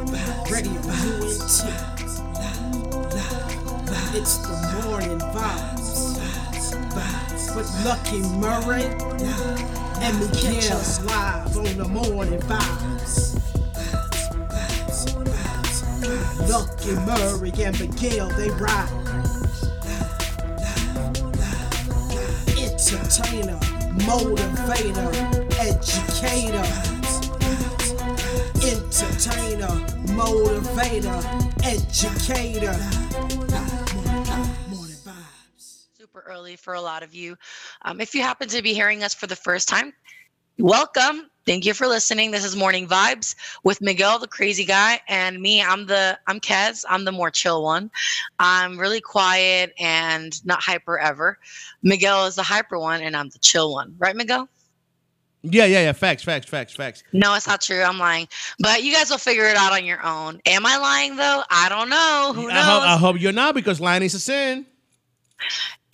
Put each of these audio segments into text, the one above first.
Radio UNT. It's the morning vibes. With Lucky Murray and Miguel live on the morning vibes. Lucky Murray and Miguel, they ride. Entertainer, motivator, educator. Entertainer, motivator, educator. Super early for a lot of you. Um, if you happen to be hearing us for the first time, welcome. Thank you for listening. This is Morning Vibes with Miguel, the crazy guy, and me. I'm the I'm Kez. I'm the more chill one. I'm really quiet and not hyper ever. Miguel is the hyper one, and I'm the chill one. Right, Miguel? Yeah, yeah, yeah. Facts, facts, facts, facts. No, it's not true. I'm lying. But you guys will figure it out on your own. Am I lying though? I don't know. Who knows? I hope, I hope you're not because lying is a sin.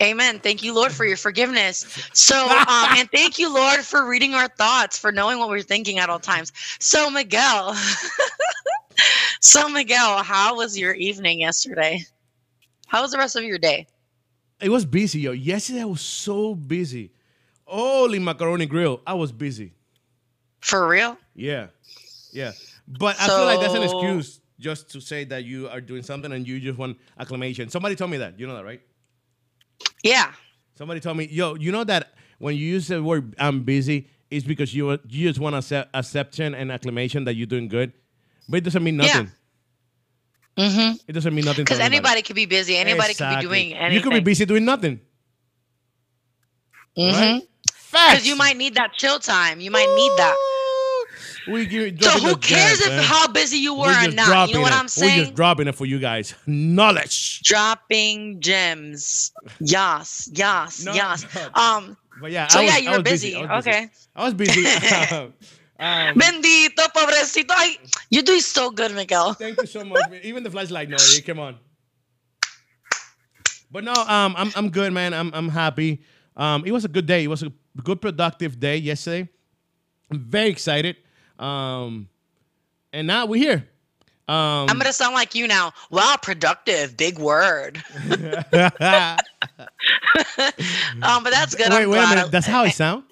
Amen. Thank you, Lord, for your forgiveness. So, um, and thank you, Lord, for reading our thoughts, for knowing what we're thinking at all times. So, Miguel, so Miguel, how was your evening yesterday? How was the rest of your day? It was busy, yo. Yesterday I was so busy. Holy macaroni grill. I was busy. For real? Yeah. Yeah. But I feel like that's an excuse just to say that you are doing something and you just want acclamation. Somebody told me that. You know that, right? Yeah. Somebody told me, yo, you know that when you use the word I'm busy, it's because you you just want accept, acceptance and acclamation that you're doing good. But it doesn't mean Yeah. nothing. Mm-hmm. It doesn't mean nothing. Because anybody could be busy. Anybody could be doing anything. You could be busy doing nothing. Mm-hmm. Right? Because you might need that chill time. You might need that. We give, So who cares gems, if man. how busy you were or not? You know what it. I'm saying? We're just dropping it for you guys. Knowledge. dropping gems. Yes, yes, No, yes. no. Um. But yeah, So I was, yeah, you were busy. I was Okay. I was busy. um, Bendito, pobrecito. Ay, you're doing so good, Miguel. thank you so much. man. Even the flashlight, no, yeah, come on. But no, um, I'm I'm good, man. I'm I'm happy. Um, it was a good day. It was a good, productive day yesterday. I'm very excited. Um, and now we're here. Um, I'm gonna sound like you now. Wow, productive, big word. Um, but that's good. wait, I'm wait a minute. That's how I sound.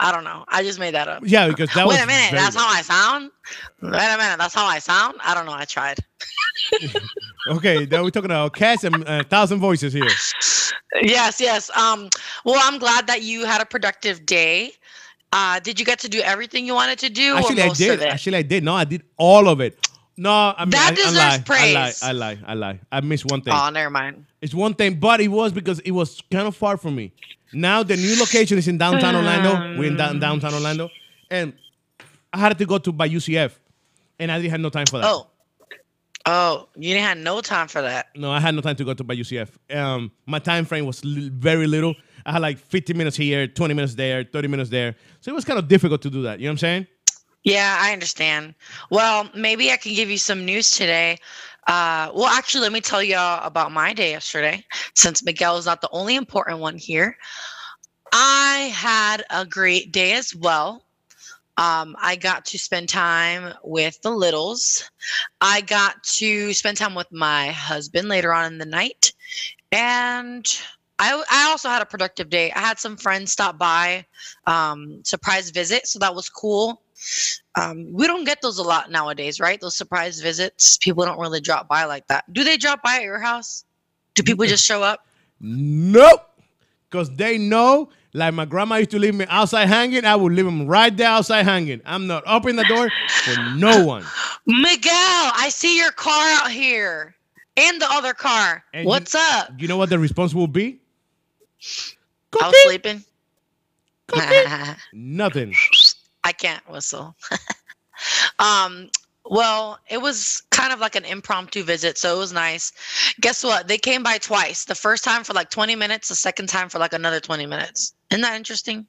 I don't know. I just made that up. Yeah, because that was. Wait a minute. That's how I sound. Wait a minute. That's how I sound. I don't know. I tried. Okay, now we're talking about cats and a thousand voices here. Yes, yes. Um. Well, I'm glad that you had a productive day. Uh, did you get to do everything you wanted to do? Actually, or I did. Of it? Actually, I did. No, I did all of it. No, I mean, That I, deserves I lie. praise. I lie. I lie. I lie. I missed one thing. Oh, never mind. It's one thing, but it was because it was kind of far from me. Now the new location is in downtown Orlando. We're in down, downtown Orlando, and I had to go to by UCF, and I didn't have no time for that. Oh. Oh, you didn't have no time for that. No, I had no time to go to by UCF. Um, my time frame was li- very little. I had like 50 minutes here, 20 minutes there, 30 minutes there. So it was kind of difficult to do that. You know what I'm saying? Yeah, I understand. Well, maybe I can give you some news today. Uh, well, actually, let me tell y'all about my day yesterday, since Miguel is not the only important one here. I had a great day as well. Um, I got to spend time with the littles. I got to spend time with my husband later on in the night. And I, I also had a productive day. I had some friends stop by, um, surprise visit. So that was cool. Um, we don't get those a lot nowadays, right? Those surprise visits. People don't really drop by like that. Do they drop by at your house? Do people just show up? Nope. Because they know, like my grandma used to leave me outside hanging, I would leave him right there outside hanging. I'm not opening the door for no one. Miguel, I see your car out here and the other car. And you- What's up? You know what the response will be? I was sleeping. Nothing. I can't whistle. um, well, it was kind of like an impromptu visit, so it was nice. Guess what? They came by twice. The first time for like 20 minutes, the second time for like another 20 minutes. Isn't that interesting?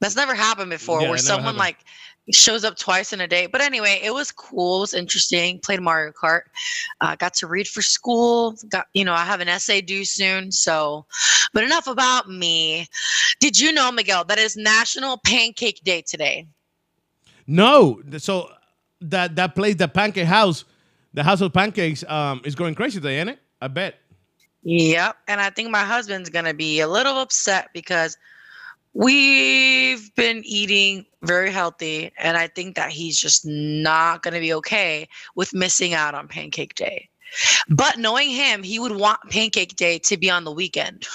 That's never happened before Yeah, where someone happened. like shows up twice in a day. But anyway, it was cool. It was interesting. Played Mario Kart. Uh, got to read for school. Got you know I have an essay due soon. So, but enough about me. Did you know, Miguel, that is National Pancake Day today? No. So that that place, the Pancake House, the House of Pancakes, um, is going crazy today, ain't it? I bet. Yep. And I think my husband's going to be a little upset because we've been eating very healthy. And I think that he's just not going to be okay with missing out on Pancake Day. But knowing him, he would want Pancake Day to be on the weekend.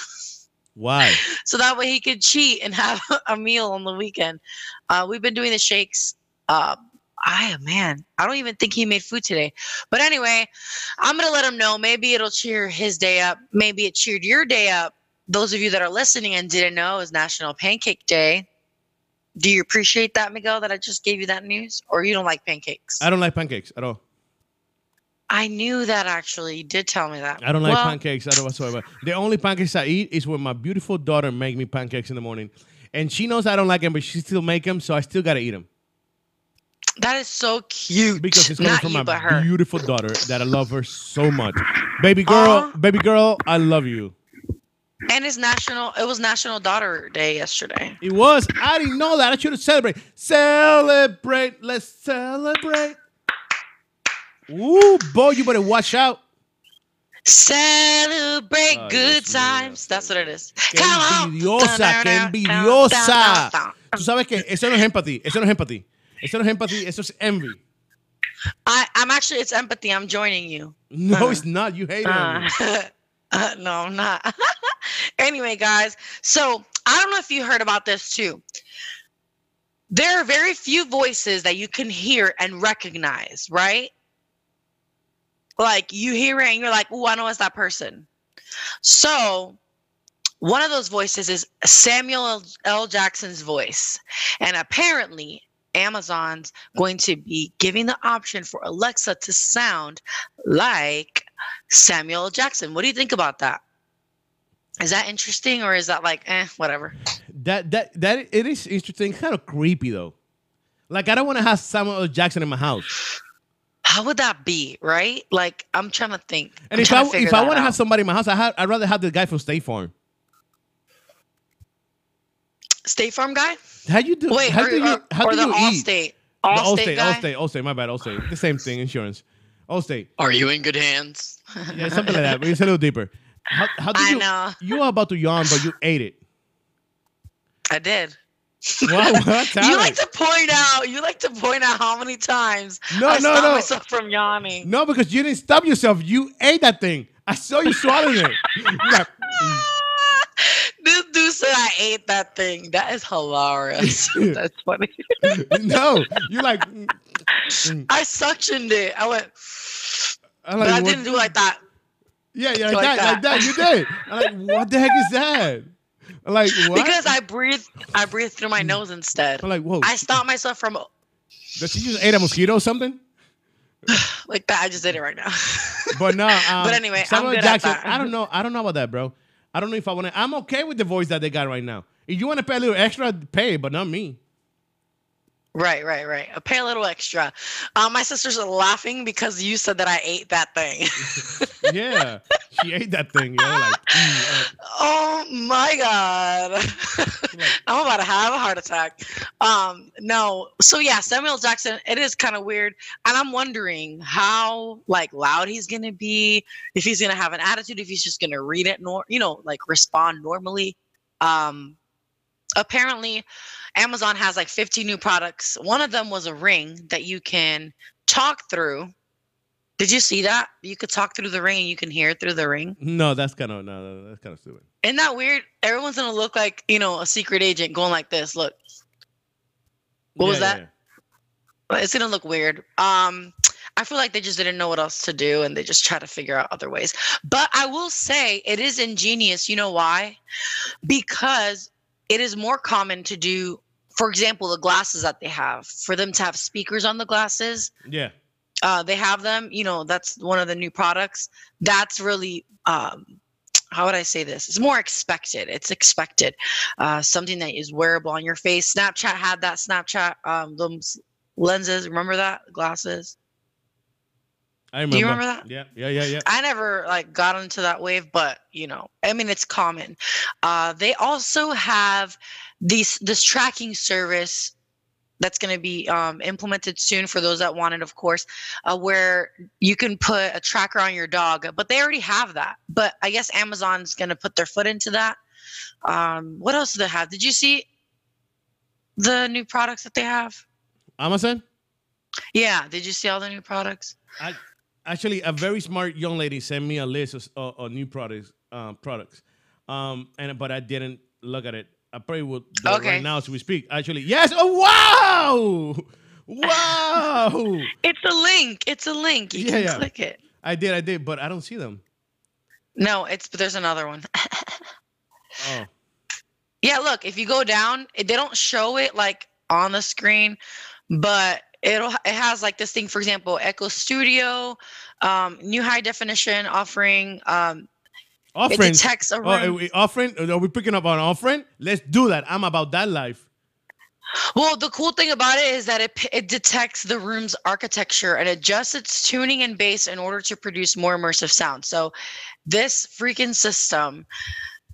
Why? so that way he could cheat and have a meal on the weekend. Uh, we've been doing the shakes. Uh, I man, I don't even think he made food today. But anyway, I'm gonna let him know. Maybe it'll cheer his day up. Maybe it cheered your day up. Those of you that are listening and didn't know is National Pancake Day. Do you appreciate that, Miguel? That I just gave you that news, or you don't like pancakes? I don't like pancakes at all. I knew that actually. You did tell me that. I don't like Well, pancakes at all whatsoever. The only pancakes I eat is when my beautiful daughter make me pancakes in the morning, and she knows I don't like them, but she still make them, so I still gotta eat them That is so cute. because it's coming Not from you, my but her. beautiful daughter that I love her so much. Baby girl, Aw. baby girl, I love you. And it's national. It was National Daughter Day yesterday. It was. I didn't know that. I should have celebrated. Celebrate. Let's celebrate. Ooh, boy, you better watch out. Celebrate Ay, good times. That's what it is. Qué Come on. envidiosa, qué envidiosa. Tú sabes que eso no es empathy. Eso no es empathy. Eso no es empathy. Eso es envy. I, I'm actually, it's empathy. I'm joining you. No, Uh-huh. it's not. You hate it. on me. Uh, uh, no, I'm not. anyway, guys, so I don't know if you heard about this too. There are very few voices that you can hear and recognize, right? Like you hear it and you're like, oh, I know it's that person. So one of those voices is Samuel L. L. Jackson's voice. And apparently, Amazon's going to be giving the option for Alexa to sound like Samuel Jackson. What do you think about that? Is that interesting or is that like, eh, whatever? That that that it is interesting. Kind of creepy though. Like I don't want to have Samuel Jackson in my house. How would that be, right? Like, I'm trying to think. And I'm if I if I want to have somebody in my house, I ha- I'd rather have the guy from State Farm. State Farm guy? How you do? Wait, how or, do you? Uh, how or do the you eat? Allstate. The Allstate, Allstate, guy? Allstate, Allstate. My bad, Allstate. The same thing. Insurance. Allstate. Are you in good hands? Yeah, something like that. But it's a little deeper. How, how did I you? know. You were about to yawn, but you ate it. I did. Wow, what You like to point out. You like to point out how many times No, I no, stopped no. myself from yawning. No, because you didn't stop yourself. You ate that thing. I saw you swallowing it. You're like, this dude said I ate that thing. That is hilarious. That's funny. no, you're like. mm, mm. I suctioned it. I went, I'm but I didn't do like that. Yeah, yeah, like, like that, like that. that. You did. I'm like, what the heck is that? I'm like, what? Because I breathe, I breathe through my nose instead. I'm like, whoa. I stopped myself from Does she just ate a mosquito or something? like that. I just did it right now. But no. Um, But anyway, Samuel Jackson. that. I don't know. I don't know about that, bro. I don't know if I want to. I'm okay with the voice that they got right now. If you want to pay a little extra, pay, but not me. Right, right, right. I pay a little extra. Um, my sisters are laughing because you said that I ate that thing. Yeah, she ate that thing. Like, mm, uh, oh my god, I'm about to have a heart attack. Um, no. So yeah, Samuel Jackson. It is kind of weird, and I'm wondering how like loud he's gonna be. If he's gonna have an attitude. If he's just gonna read it, nor you know, like respond normally. Um, apparently Amazon has like 50 new products. One of them was a ring that you can talk through. Did you see that? You could talk through the ring and you can hear through the ring. no, that's kind of no, that's kind of stupid. Isn't that weird? Everyone's gonna look like, you know, a secret agent going like this. Look. What was that? yeah, But It's gonna look weird. Um, I feel like they just didn't know what else to do and they just try to figure out other ways. But I will say it is ingenious. You know why? Because it is more common to do, for example, the glasses that they have, for them to have speakers on the glasses. Yeah. Uh, they have them, you know, that's one of the new products. That's really um how would I say this? It's more expected. It's expected. Uh, something that is wearable on your face. Snapchat had that. Snapchat, um, those lenses. Remember that glasses? I remember. Do you remember that? Yeah, yeah, yeah, yeah. I never like got into that wave, but you know, I mean, it's common. Uh, they also have these this tracking service that's going to be um, implemented soon for those that want it, of course, uh, where you can put a tracker on your dog. But they already have that. But I guess Amazon's going to put their foot into that. Um, what else do they have? Did you see the new products that they have? Amazon. Yeah. Did you see all the new products? I actually a very smart young lady sent me a list of, of, of new products. Uh, products, um, and but I didn't look at it. I probably will do it right now as we speak. Actually, yes. Oh wow, wow! It's a link. It's a link. You Yeah, can yeah. click it. I did, I did, but I don't see them. No, it's but there's another one. Oh, Yeah, look, if you go down, they don't show it like on the screen, but it'll it has like this thing, for example, Echo Studio, um, new high definition offering. Um, it offering. detects a Oh, are room. we offering? Are we picking up on offering? Let's do that. I'm about that life. Well, the cool thing about it is that it it detects the room's architecture and adjusts its tuning and bass in order to produce more immersive sound. So, this freaking system,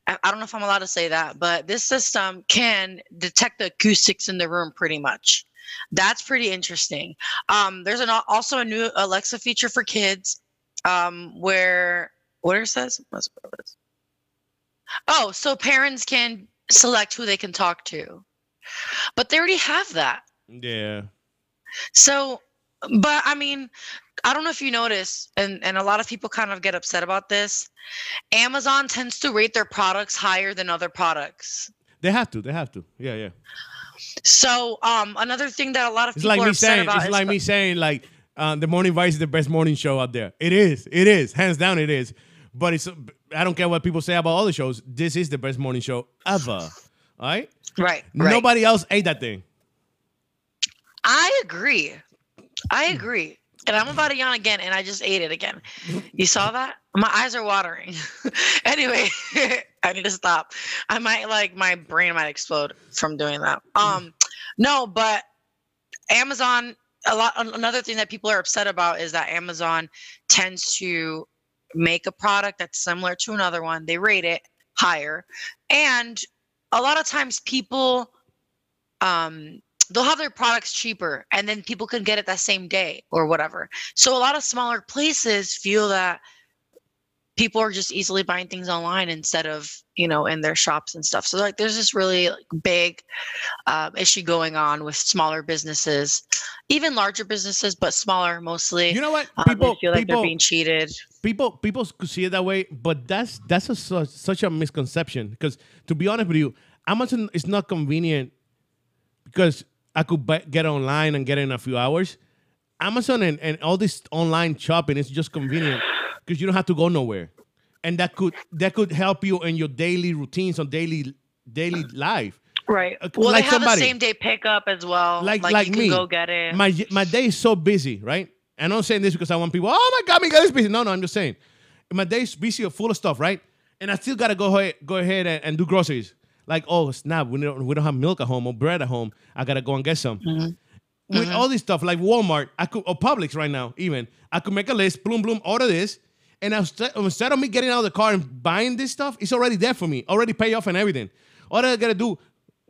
I don't know if I'm allowed to say that, but this system can detect the acoustics in the room pretty much. That's pretty interesting. Um, there's an also a new Alexa feature for kids, um, where what it says. What's- what it is? Oh, so parents can select who they can talk to, but they already have that. Yeah. So, but I mean, I don't know if you notice, and, and a lot of people kind of get upset about this. Amazon tends to rate their products higher than other products. They have to. They have to. Yeah, yeah. So, um, another thing that a lot of It's people like are me upset saying. about It's is like me saying like uh, the Morning Vibes is the best morning show out there. It is. It is. Hands down, it is. But it's. I don't care what people say about other shows. This is the best morning show ever. All right. right, right. Nobody else ate that thing. I agree. I agree. And I'm about to yawn again, and I just ate it again. You saw that? My eyes are watering. anyway, I need to stop. I might like my brain might explode from doing that. Um, no, but Amazon. A lot. Another thing that people are upset about is that Amazon tends to make a product that's similar to another one. They rate it higher, and a lot of times people um they'll have their products cheaper and then people can get it that same day or whatever. So a lot of smaller places feel that people are just easily buying things online instead of, you know, in their shops and stuff. So like there's this really like, big uh, issue going on with smaller businesses, even larger businesses, but smaller mostly. You know what? Um, People. they feel like people. they're being cheated. people people could see it that way, but that's that's a, such, such a misconception. Because to be honest with you, Amazon is not convenient because I could buy, get online and get in a few hours. Amazon and, and all this online shopping is just convenient because you don't have to go nowhere, and that could that could help you in your daily routines on daily daily life. Right. Uh, Well, like they have somebody. a same day pickup as well. Like Like, like, you can me, go get it. My my day is so busy, right? And I'm saying this because I want people. Oh my God, my God is busy. No, no, I'm just saying my day is busy, full of stuff, right? And I still gotta go ahead, go ahead and, and do groceries. Like, oh snap, we don't we don't have milk at home or bread at home. I gotta go and get some. With all this stuff, like Walmart, I could or Publix right now, even I could make a list, bloom bloom, order this, and instead instead of me getting out of the car and buying this stuff, it's already there for me, already pay off and everything. All I gotta do,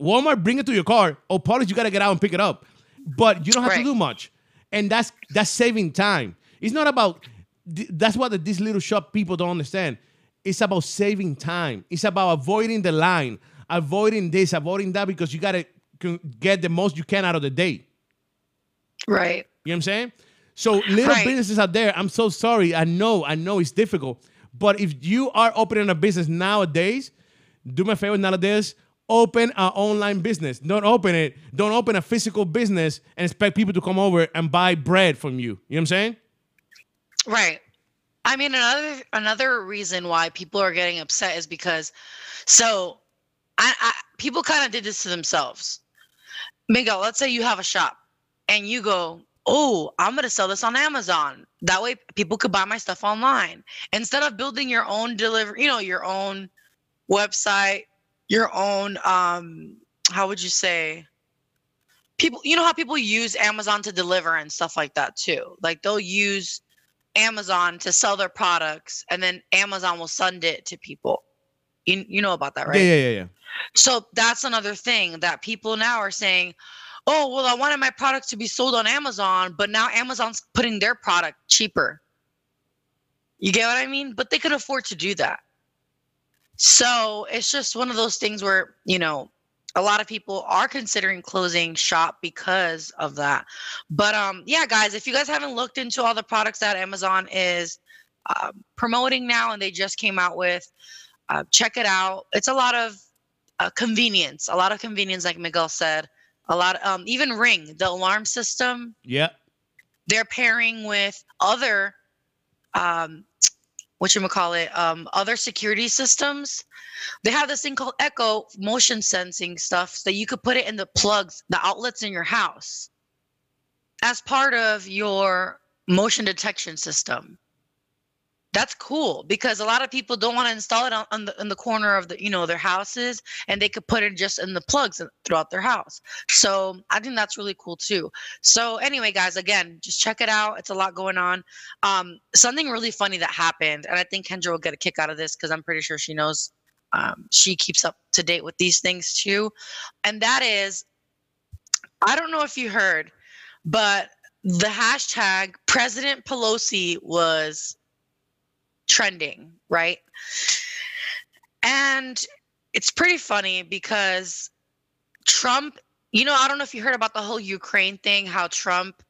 Walmart bring it to your car, oh, or Publix you gotta get out and pick it up, but you don't have to do much, and that's that's saving time. It's not about that's what the, these little shop people don't understand. It's about saving time. It's about avoiding the line, avoiding this, avoiding that, because you gotta get the most you can out of the day. right. You know what I'm saying? So little Right. businesses out there, I'm so sorry. I know, I know it's difficult. But if you are opening a business nowadays, do me a favor nowadays, open an online business. Don't open it. Don't open a physical business and expect people to come over and buy bread from you. You know what I'm saying? Right. I mean, another another reason why people are getting upset is because, so, I, I people kind of did this to themselves. Miguel, let's say you have a shop, and you go, "Oh, I'm gonna sell this on Amazon. That way, people could buy my stuff online instead of building your own delivery. You know, your own website, your own um, how would you say?" People, you know how people use Amazon to deliver and stuff like that too. Like they'll use Amazon to sell their products, and then Amazon will send it to people. You you know about that, right? Yeah, yeah, yeah, yeah. So that's another thing that people now are saying, oh well i wanted my product to be sold on amazon but now amazon's putting their product cheaper. You get what i mean? But they could afford to do that. So it's just one of those things where you know a lot of people are considering closing shop because of that. But um yeah guys if you guys haven't looked into all the products that amazon is uh, promoting now and they just came out with uh, check it out. It's a lot of uh, convenience a lot of convenience like miguel said a lot of, um even ring the alarm system. Yeah. they're pairing with other um what you call it um other security systems. They have this thing called echo motion sensing stuff so you could put it in the plugs the outlets in your house as part of your motion detection system that's cool because a lot of people don't want to install it on, on the in the corner of the you know their houses and they could put it just in the plugs throughout their house. So i think that's really cool too. So anyway guys again just check it out it's a lot going on. Um something really funny that happened and i think kendra will get a kick out of this because i'm pretty sure she knows um, she keeps up to date with these things too and that is i don't know if you heard but the hashtag president pelosi was trending, right? And it's pretty funny because Trump, you know, I don't know if you heard about the whole Ukraine thing, how Trump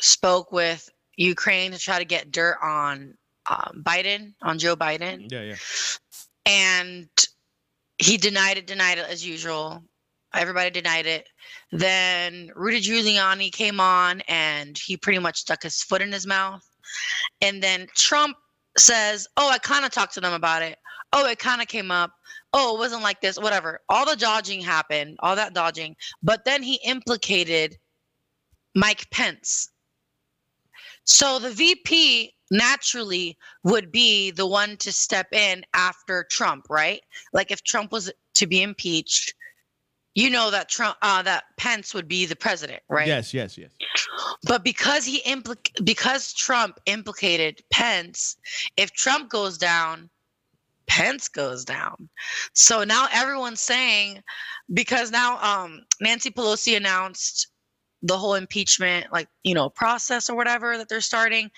spoke with Ukraine to try to get dirt on um, Biden, on Joe Biden. Yeah, yeah. And he denied it, denied it as usual. Everybody denied it. Then Rudy Giuliani came on and he pretty much stuck his foot in his mouth. And then Trump says, "Oh, I kind of talked to them about it. Oh, it kind of came up. Oh, it wasn't like this. Whatever. All the dodging happened, all that dodging. But then he implicated Mike Pence. So the VP naturally would be the one to step in after Trump, right? Like if Trump was to be impeached, you know that Trump uh, that Pence would be the president, right? Yes, yes, yes. But because he impl- because Trump implicated Pence, if Trump goes down, Pence goes down. So now everyone's saying because now um Nancy Pelosi announced the whole impeachment like you know process or whatever that they're starting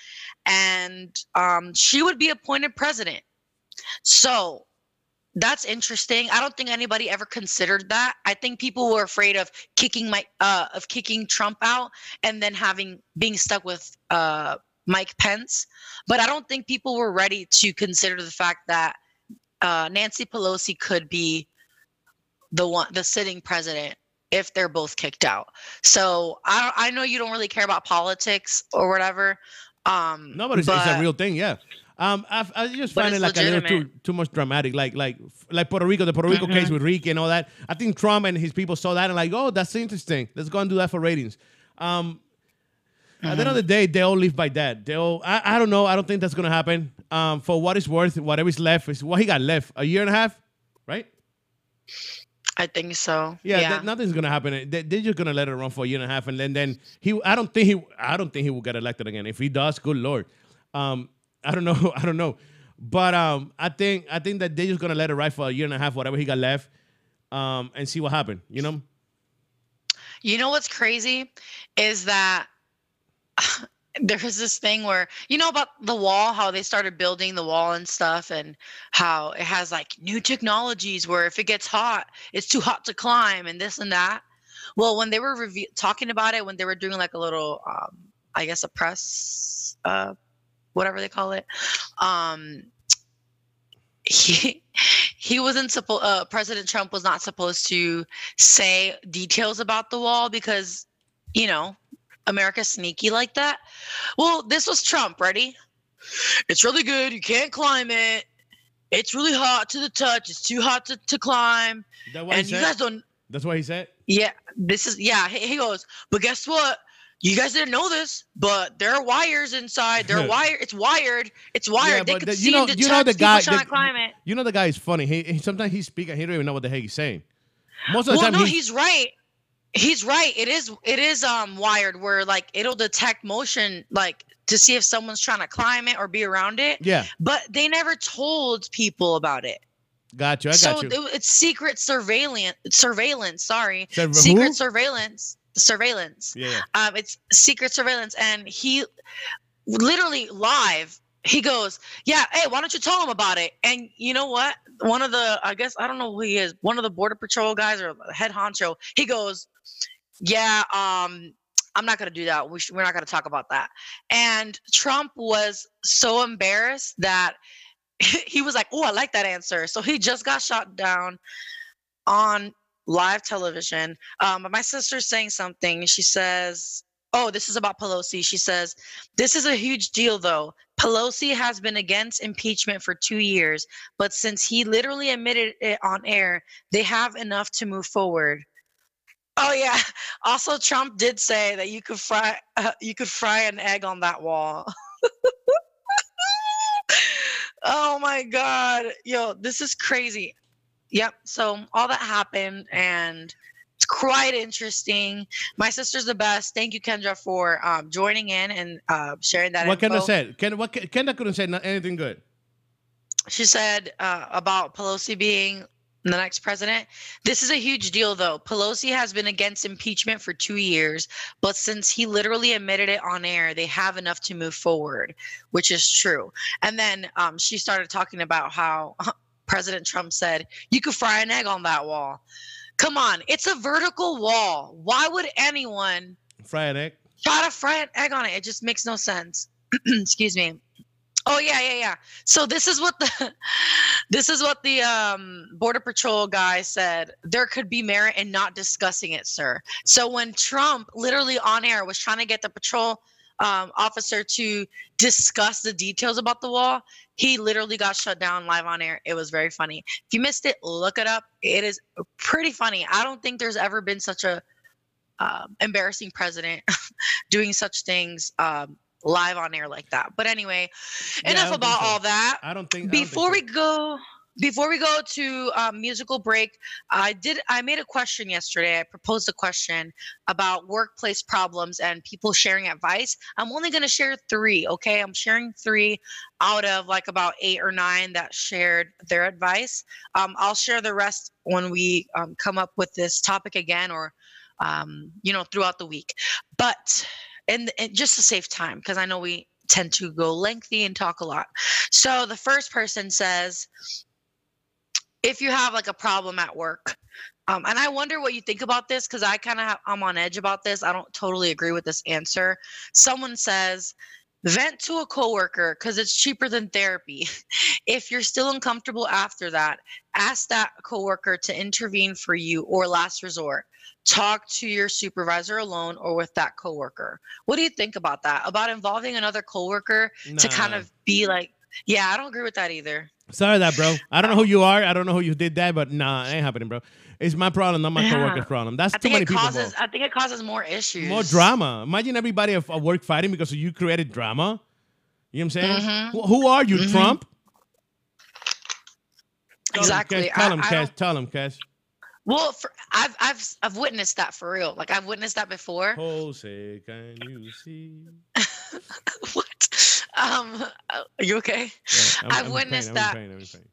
and um she would be appointed president. So that's interesting. I don't think anybody ever considered that. I think people were afraid of kicking my uh of kicking Trump out and then having being stuck with uh Mike Pence. But I don't think people were ready to consider the fact that uh Nancy Pelosi could be the one the sitting president if they're both kicked out. So I I know you don't really care about politics or whatever. Um No, but it's, it's a real thing. Yeah. Um, I, I just But find it like a little too too much dramatic, like like like Puerto Rico, the Puerto Rico Mm-hmm. case with Ricky and all that. I think Trump and his people saw that and like, oh, that's interesting. Let's go and do that for ratings. Um, At the end of the day, they all live by that. They all, I, I don't know. I don't think that's gonna happen. Um, for what it's worth, whatever is left is what he got left. A year and a half, right? I think so. Yeah, Yeah. that- nothing's gonna happen. They, they're just gonna let it run for a year and a half, and then then he. I don't think he. I don't think he will get elected again. If he does, good lord. Um, I don't know. I don't know. But um, I think I think that they're just gonna let it ride for a year and a half, whatever he got left, um, and see what happened. You know? You know what's crazy is that there's this thing where you know about the wall, how they started building the wall and stuff, and how it has like new technologies where if it gets hot, it's too hot to climb, and this and that. Well, when they were reve- talking about it, when they were doing like a little, um, I guess, a press, uh, whatever they call it, um, he he wasn't supposed. Uh, President Trump was not supposed to say details about the wall because, you know, America's sneaky like that. Well, this was Trump. Ready? It's really good. You can't climb it. It's really hot to the touch. It's too hot to, to climb. That's what And he you said. guys don't. That's what he said. Yeah, this is yeah. He, he goes, but guess what? You guys didn't know this, but there are wires inside. They're wired. It's wired. It's wired. they but could the- see you know, you know the guy. the- to climb it. You know the guy is funny. He, he sometimes he speaks and he don't even know what the heck he's saying. Most of the well time, no he's, he's right he's right it is it is um wired where like it'll detect motion like to see if someone's trying to climb it or be around it yeah, but they never told people about it got you. I so got you. it- it's secret surveillance surveillance sorry Said who? secret surveillance surveillance. Yeah. Um, it's secret surveillance, and he literally live. He goes, "Yeah, hey, why don't you tell him about it?" And you know what? One of the, I guess I don't know who he is. One of the border patrol guys or head honcho. He goes, "Yeah, um, I'm not going to do that. We sh- we're not going to talk about that." And Trump was so embarrassed that he was like, "Oh, I like that answer." So he just got shot down on live television. Um, but my sister's saying something. She says, "Oh, this is about Pelosi." She says, "This is a huge deal, though. Pelosi has been against impeachment for two years, but since he literally admitted it on air, they have enough to move forward." Oh yeah. Also, Trump did say that you could fry uh, you could fry an egg on that wall. oh my god, yo, this is crazy. Yep. So all that happened, and it's quite interesting. My sister's the best. Thank you, Kendra, for um, joining in and uh, sharing that. What info. Kendra said? Ken, what Kendra couldn't say anything good. She said uh, about Pelosi being the next president. This is a huge deal, though. Pelosi has been against impeachment for two years, but since he literally admitted it on air, they have enough to move forward, which is true. And then um, she started talking about how President Trump said, You could fry an egg on that wall. Come on, it's a vertical wall. Why would anyone Fry an egg. try to fry an egg on it. It just makes no sense. Excuse me. Oh yeah, yeah, yeah. So this is what the this is what the um, border patrol guy said. There could be merit in not discussing it, sir. So when Trump literally on air was trying to get the patrol um, officer to discuss the details about the wall, he literally got shut down live on air. It was very funny. If you missed it, look it up. It is pretty funny. I don't think there's ever been such a um, embarrassing president doing such things um, live on air like that. But anyway, Yeah, enough about so. all that. I don't think. I don't think Before so. we go, before we go to um, musical break, I did. I made a question yesterday. I proposed a question about workplace problems and people sharing advice. I'm only going to share three. Okay, I'm sharing three out of like about eight or nine that shared their advice. Um, I'll share the rest when we um, come up with this topic again, or um, you know, throughout the week. But and, and just to save time, because I know we tend to go lengthy and talk a lot. So the first person says, if you have like a problem at work, um, and I wonder what you think about this because I kind of I'm on edge about this. I don't totally agree with this answer. Someone says, vent to a coworker because it's cheaper than therapy. if you're still uncomfortable after that, ask that coworker to intervene for you or last resort. Talk to your supervisor alone or with that coworker. What do you think about that? About involving another coworker to kind of be like, yeah, I don't agree with that either. Sorry that, bro. I don't know who you are. I don't know who you did that, but nah, it ain't happening, bro. It's my problem, not my Yeah. coworker's problem. That's I too many it people. causes. I think it causes more issues. More drama. Imagine everybody at work fighting because you created drama. You know what I'm saying? Mhm. Who, who are you, Trump? Tell him, Exactly. Tell him, I Cash. Tell him, Cash. Well, for, I've I've I've witnessed that for real. Like I've witnessed that before. Jose, can you see? what? Um, are you okay? Yeah, I've I'm witnessed that. I'm pain, I'm pain.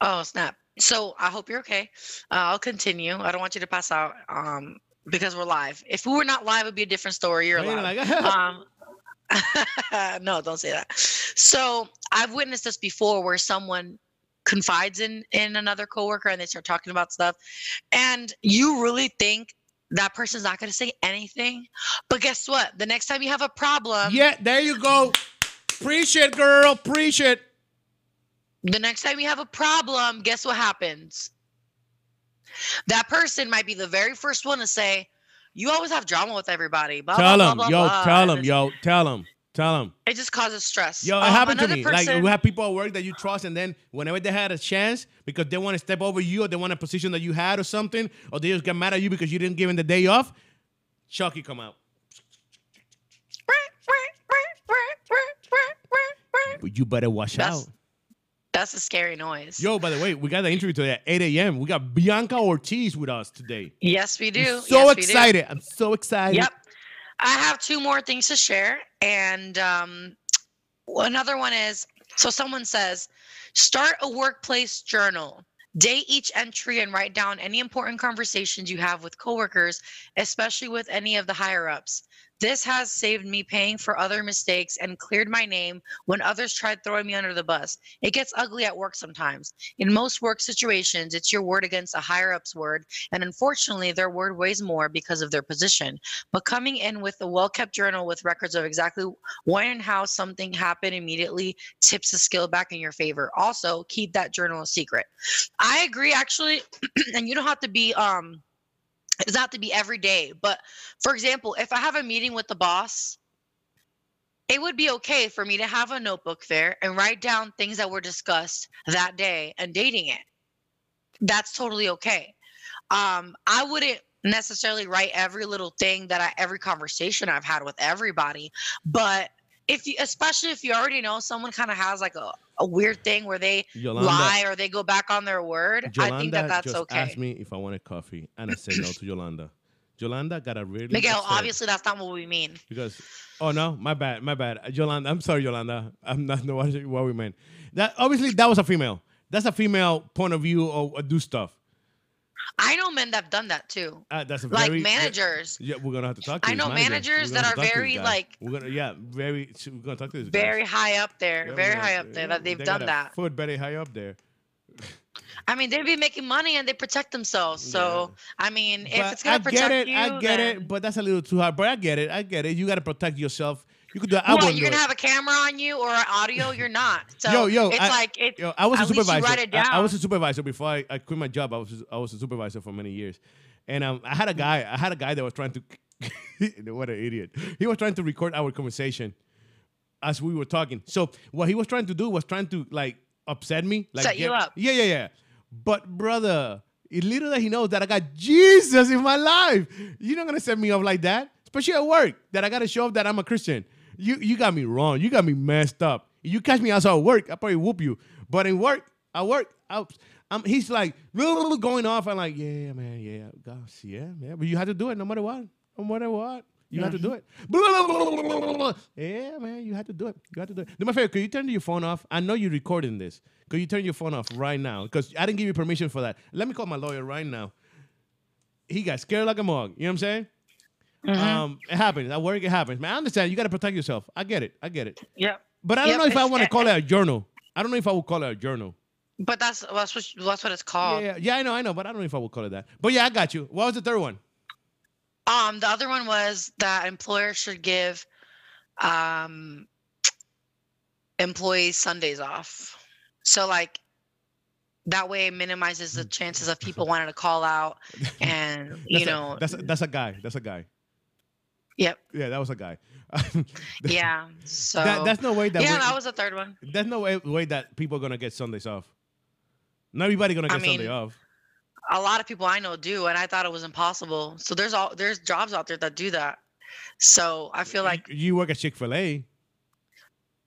Oh snap! So I hope you're okay. Uh, I'll continue. I don't want you to pass out. Um, because we're live. If we were not live, it'd be a different story. You're live. like- um, no, don't say that. So I've witnessed this before, where someone confides in in another coworker and they start talking about stuff, and you really think that person's not going to say anything. But guess what? The next time you have a problem, yeah, there you go. Preach it, girl. Preach it. the next time you have a problem, guess what happens? That person might be the very first one to say, "You always have drama with everybody." Blah, Tell blah, blah, yo. Tell him, yo. Tell him. Tell him. It just causes stress. Yo, it Um, happened to me. like we have people at work that you trust, and then whenever they had a chance, because they want to step over you or they want a position that you had or something, or they just get mad at you because you didn't give them the day off, Chucky come out. You better watch That's- out. That's a scary noise. Yo, by the way, we got the interview today at 8 a.m. We got Bianca Ortiz with us today. Yes, we do. I'm so Yes, we do. excited. I'm so excited. Yep. I have two more things to share. And um, another one is so someone says, start a workplace journal. Date each entry and write down any important conversations you have with coworkers, especially with any of the higher ups. This has saved me paying for other mistakes and cleared my name when others tried throwing me under the bus. It gets ugly at work sometimes. In most work situations, it's your word against a higher up's word, and unfortunately, their word weighs more because of their position. But coming in with a well kept journal with records of exactly when and how something happened immediately tips the skill back in your favor. Also, keep that journal a secret. I agree, actually, and you don't have to be um it doesn't have to be every day. But for example, if I have a meeting with the boss, it would be okay for me to have a notebook there and write down things that were discussed that day and dating it. That's totally okay. Um, I wouldn't necessarily write every little thing that I every conversation I've had with everybody, but if you especially if you already know someone kind of has like a, a weird thing where they Yolanda- lie or they go back on their word, I think that that's just okay. asked me if I wanted coffee, and I said no to Yolanda. Yolanda got a really Miguel, upset obviously that's not what we mean. because oh no, my bad, my bad. Yolanda, I'm sorry, Yolanda. I'm not know what, what we meant. That obviously that was a female. That's a female point of view or, or uh, do stuff. I know men that have done that too. Uh, that's a Like managers. Yeah, we're gonna have to talk. to I know manager. managers that are talk to this very, like- we're gonna yeah very we're gonna talk to this. Very high up there. Yeah, very we're high up there yeah, that they've they done that. Foot very high up there. I mean, they'd be making money and they protect themselves. So, I mean, if But it's gonna I protect get it, you, I get then- it, but that's a little too hard. But I get it, I get it. You got to protect yourself. You could do. I wouldn't you're gonna it. have a camera on you or audio? You're not. So yo, yo, it's I, like it. yo, I was a at least you supervisor. write it I- I, was a supervisor before I, I quit my job. I was I was a supervisor for many years, and um, I had a guy. I had a guy that was trying to. what an idiot! He was trying to record our conversation as we were talking. So what he was trying to do was trying to like upset me, like Set you up. Yeah, yeah, yeah. But brother, it little that he knows that I got Jesus in my life. You're not gonna set me up like that, especially at work. That I gotta show up that I'm a Christian. You you got me wrong. You got me messed up. You catch me outside work, I probably whoop you. But in work, I work. I, I'm, he's like going off. I'm like, yeah, man, yeah, gosh, yeah, man. But you have to do it no matter what. No matter what. You have to do it. Yeah, man, you have to do it. You have to do it. Do my favor, could you turn your phone off? I know you're recording this. Could you turn your phone off right now? Because I didn't give you permission for that. Let me call my lawyer right now. He got scared like a mug. You know what I'm saying? Mm-hmm. Um, it happens. At work, it happens. Man, I understand. You got to protect yourself. I get it. I get it. Yeah. But I don't Yep, know if I want to call it a journal. I don't know if I would call it a journal. But that's that's what that's what it's called. Yeah, yeah, I know, I know, but I don't know if I would call it that. But yeah, I got you. What was the third one? Um, the other one was that employers should give um employees Sundays off. So like that way it minimizes the chances of people wanting to call out and you That's a- know that's a, that's a guy. That's a guy. Yep Yeah, that was a guy. yeah so That, that's no way that yeah we- that was the third one There's no way, way that people are gonna get Sundays off. Not everybody gonna I get Sunday off. a lot of people I know do and I thought it was impossible so there's all there's jobs out there that do that so I feel like you work at Chick Fil A,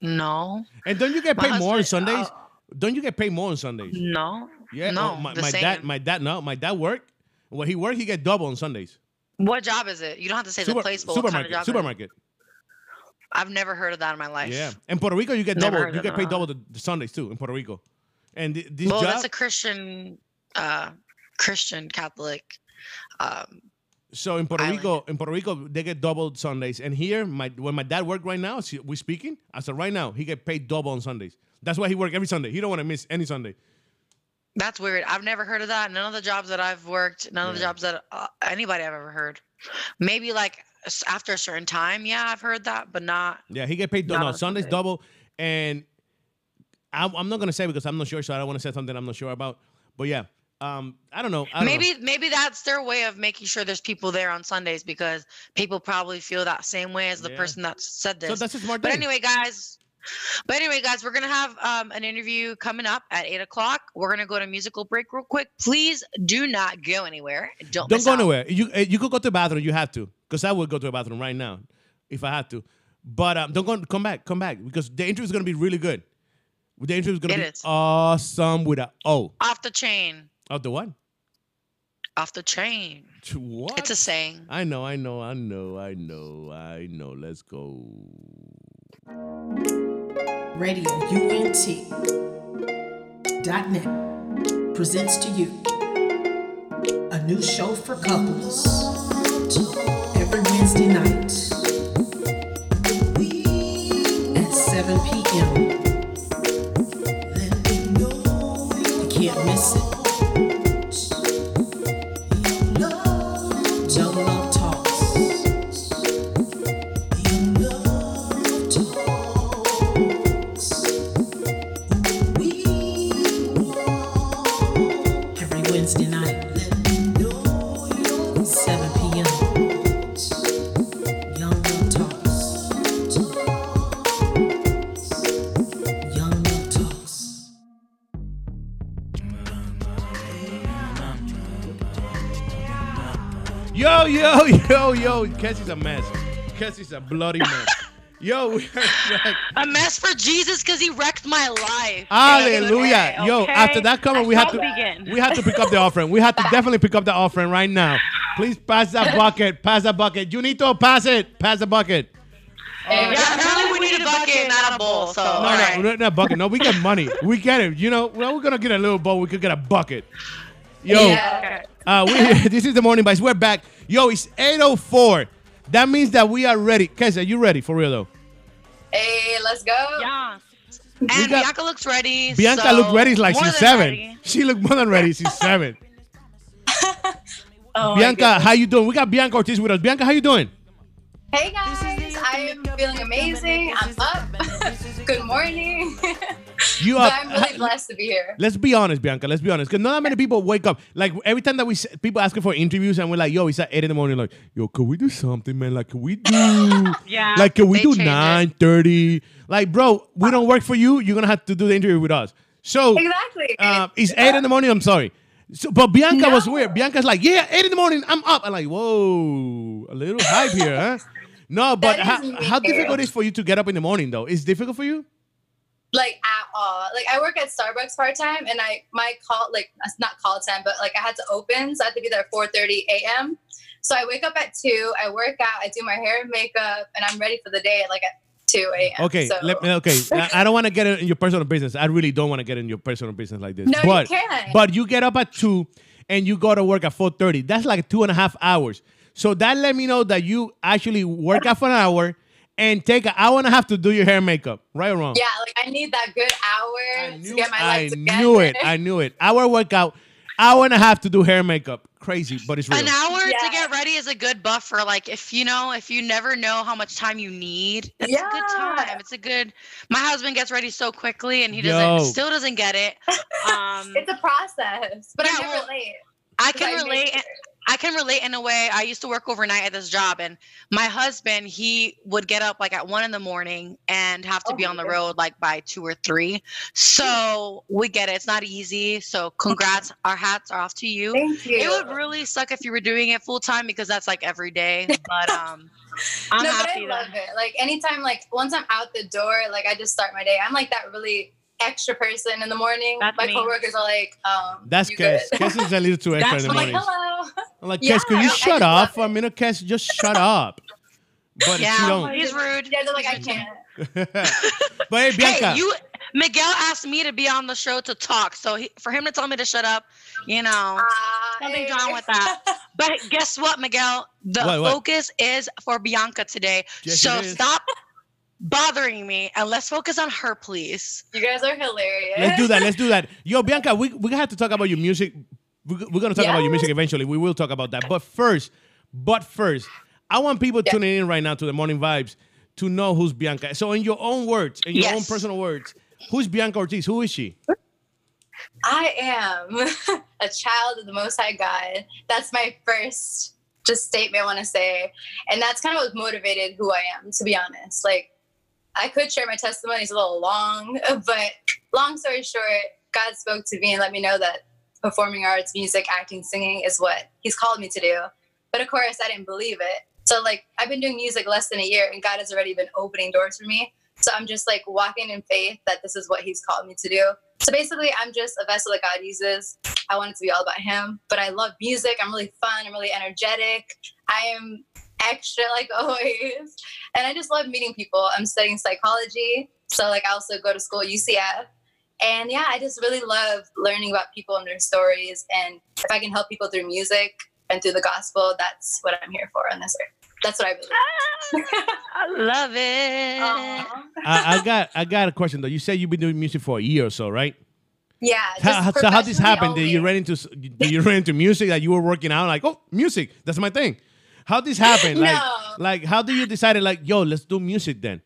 no and don't you get paid more on Sundays? uh, don't you get paid more on Sundays? no Yeah, no oh, my, my dad, my dad, no, my dad work. When he work, he get double on Sundays. What job is it you don't have to say the place but what kind of supermarket, supermarket. I've never heard of that in my life Yeah, in Puerto Rico, you get Never double. You get paid double the, the Sundays too in Puerto Rico. And th- this well job, that's a Christian uh Christian Catholic um So in Puerto Island. Rico, in Puerto Rico, they get double Sundays, and here, my when my dad work right now, see, we speaking. I said right now, he get paid double on Sundays. That's why he work every Sunday. He don't want to miss any Sunday. That's weird. I've never heard of that. None of the jobs that I've worked, none of the jobs that uh, anybody I've ever heard. Maybe like after a certain time, yeah, I've heard that, but not. Yeah, he get paid Not no Sundays Sunday. double, and I'm, I'm not gonna say because I'm not sure, so I don't want to say something I'm not sure about. But yeah, um, I don't know. I don't know. Maybe maybe that's their way of making sure there's people there on Sundays because people probably feel that same way as the Yeah. person that said this. So that's a smart But thing. anyway, guys. But anyway, guys, we're gonna have um, an interview coming up at eight o'clock. We're gonna go to musical break real quick. Please do not go anywhere. Don't Don't go out. anywhere. You eh, you could go to the bathroom. You have to, because I would go to the bathroom right now if I had to. But um, don't go. Come back. Come back because the interview is gonna be really good. The interview is gonna It be is. awesome with a O. Off the chain. Of the what? Off the chain. What? It's a saying. I know, I know, I know, I know, I know. Let's go. Radio UNT. Dot net. presents to you a new show for couples every Wednesday night at 7 p.m. You can't miss it. Yo, yo. Kessie's a mess. Kessie's a bloody mess. Yo, we are back. A mess for Jesus because he wrecked my life. Hallelujah. Okay, Yo, okay. after that comment, we have to begin. we have to pick up the offering. We have to definitely pick up the offering right now. Please pass that bucket. Pass that bucket. Junito, pass it. Pass the bucket. Yeah, apparently we need a bucket, not a bowl. So, No, all no, right. no, not bucket. No, we get money. We get it. You know, well, we're gonna get a little bowl. We could get a bucket. Yo, Okay. uh, we, this is the morning vibes. We're back. Yo, it's 8:04. That means that we are ready. Kessie, are you ready for real though? Hey, let's go. Yeah. And got- Bianca looks ready. Bianca so looked ready like she's seven. ready. She looked more than ready. She's seven. Oh Bianca, how you doing? We got Bianca Ortiz with us. Bianca, how you doing? Hey guys, I am feeling amazing. I'm up. Good morning. You but are. I'm really blessed to be here. Let's be honest, Bianca. Let's be honest, because not that many people wake up. Like every time that we people asking for interviews, and we're like, "Yo, it's at eight in the morning." Like, "Yo, could we do something, man? Like, can we do? Yeah. like, can we do change it. nine thirty? Like, bro, we don't work for you. You're gonna have to do the interview with us. So, Exactly. uh, it's eight in the morning. I'm sorry. So, but Bianca was weird. Bianca's like, "Yeah, eight in the morning. I'm up." I'm like, "Whoa, a little hype here, huh?" No, but That how, is how difficult is for you to get up in the morning though? Is it difficult for you? Like at all. Like I work at Starbucks part time, and I my call like it's not call time, but like I had to open, so I had to be there at 4:30 a.m. So I wake up at two. I work out. I do my hair and makeup, and I'm ready for the day at like at 2 a.m. Okay, So. let me, okay. I, I don't want to get in your personal business. I really don't want to get in your personal business like this. No, you but, can't. But you get up at two and you go to work at four thirty. That's like two and a half hours. So that let me know that you actually work out for an hour and take an hour and a half to do your hair and makeup. Right or wrong? yeah, like I need that good hour I to knew, get my I life together. knew it. I knew it. Hour workout, hour and a half to do hair and makeup. Crazy, but it's real. An hour to get ready is a good buffer. Like if you know, if you never know how much time you need, it's a good time. It's a good. My husband gets ready so quickly, and he doesn't, Yo. still doesn't get it. Um, It's a process, but Yeah, I'm never well, late. I 'cause can make relate. I can relate in a way. I used to work overnight at this job, and my husband he would get up like at one in the morning and have to Oh be on the goodness. road like by two or three. So we get it. It's not easy. So congrats. Our hats are off to you. Thank you. It would really suck if you were doing it full time because that's like every day. But um, I'm no, but I that love it. Like anytime, like once I'm out the door, like I just start my day. I'm like that really extra person in the morning. That's my me. coworkers are like, um, That's Kes. good? Kes is a little too extra That's in the I'm like, mornings. hello. I'm like, Yeah, Kes, could you I shut just up? I mean, Kes, just shut up. But she yeah, don't. he's rude. Yeah, they're like, I can't. but hey, Bianca. Hey, you Miguel asked me to be on the show to talk. So he, for him to tell me to shut up, you know, Ah, Nothing hey. wrong with that. But guess what, Miguel? The What, what? focus is for Bianca today. Yes, so stop bothering me and let's focus on her, please. you guys are hilarious. Let's do that. Let's do that. Yo, Bianca, we we have to talk about your music. We- We're gonna talk about your music eventually. We will talk about that. But first, but first, I want people Yeah. tuning in right now to the morning vibes to know who's Bianca. So, in your own words, in your own personal words, who's Bianca Ortiz? Who is she? I am a child of the Most High God. That's my first just statement I want to say, and that's kind of what motivated who I am. To be honest, like I could share my testimony. It's a little long, but long story short, God spoke to me and let me know that performing arts, music, acting, singing is what He's called me to do. But of course, I didn't believe it. So like I've been doing music less than a year, and God has already been opening doors for me. So I'm just like walking in faith that this is what He's called me to do. So basically, I'm just a vessel that God uses. I want it to be all about Him. But I love music. I'm really fun. I'm really energetic. I am extra, like always. And I just love meeting people. I'm studying psychology. So, like, I also go to school at UCF. And yeah, I just really love learning about people and their stories. And if I can help people through music and through the gospel, that's what I'm here for on this earth. That's what I believe. I love it. I, I got I got a question though. You said you've been doing music for a year or so, right? Yeah. How, so how this professionally happened? Did you only. run into did you run into music that you were working out like oh music that's my thing? How this happened? Like No. like how do you decided like yo let's do music then?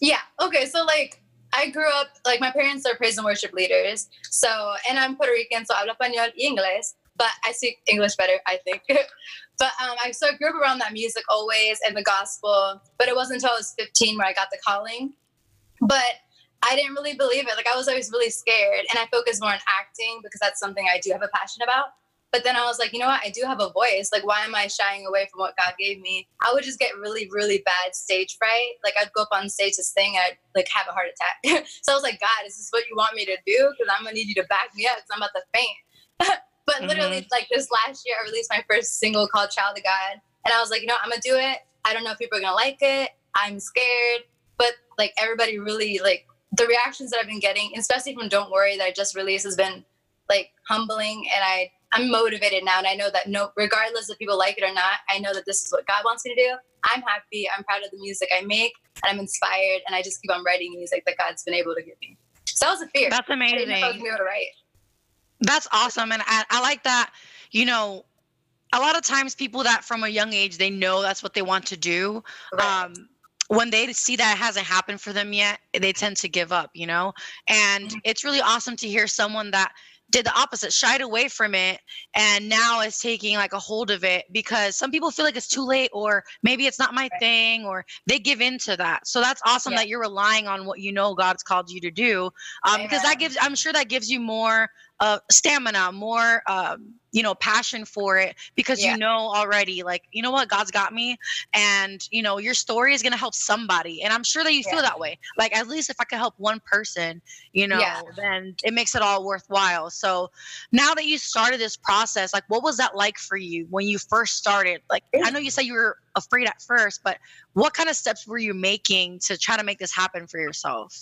Yeah. Okay. So like I grew up like my parents are praise and worship leaders. So and I'm Puerto Rican, so hablo español y inglés, but I speak English better, I think. but um, I so I grew up around that music always and the gospel. But it wasn't until I was 15 where I got the calling. But I didn't really believe it. Like I was always really scared, and I focused more on acting because that's something I do have a passion about. But then I was like, you know what? I do have a voice. Like, why am I shying away from what God gave me? I would just get really, really bad stage fright. Like, I'd go up on stage to sing and I'd like have a heart attack. so I was like, God, is this what you want me to do? Because I'm gonna need you to back me up because I'm about to faint. but literally, mm-hmm. like this last year, I released my first single called Child of God, and I was like, you know, I'm gonna do it. I don't know if people are gonna like it. I'm scared, but like everybody really like the reactions that I've been getting, especially from Don't Worry that I just released, has been like humbling, and I I'm motivated now, and I know that no, regardless if people like it or not, I know that this is what God wants me to do. I'm happy. I'm proud of the music I make, and I'm inspired, and I just keep on writing music that God's been able to give me. So that was a fear. That's I didn't know I was amazing. gonna be able to write. That's awesome. And I, I like that, you know, a lot of times people that from a young age, they know that's what they want to do. Right. Um, when they see that it hasn't happened for them yet, they tend to give up, you know? And Mhm. it's really awesome to hear someone that did the opposite, shied away from it, and now is taking like a hold of it because some people feel like it's too late, or maybe it's not my Right. thing, or they give into that. So that's awesome Yeah. that you're relying on what you know God's called you to do, um, because that gives, I'm sure that gives you more uh, stamina, more, um, you know, passion for it because Yeah. you know already, like, you know what, God's got me, and you know, your story is gonna help somebody, and I'm sure that you feel that way. Like, at least if I could help one person, you know, Yeah. then it makes it all worthwhile. So now that you started this process, like, what was that like for you when you first started? Like, I know you said you were afraid at first, but what kind of steps were you making to try to make this happen for yourself?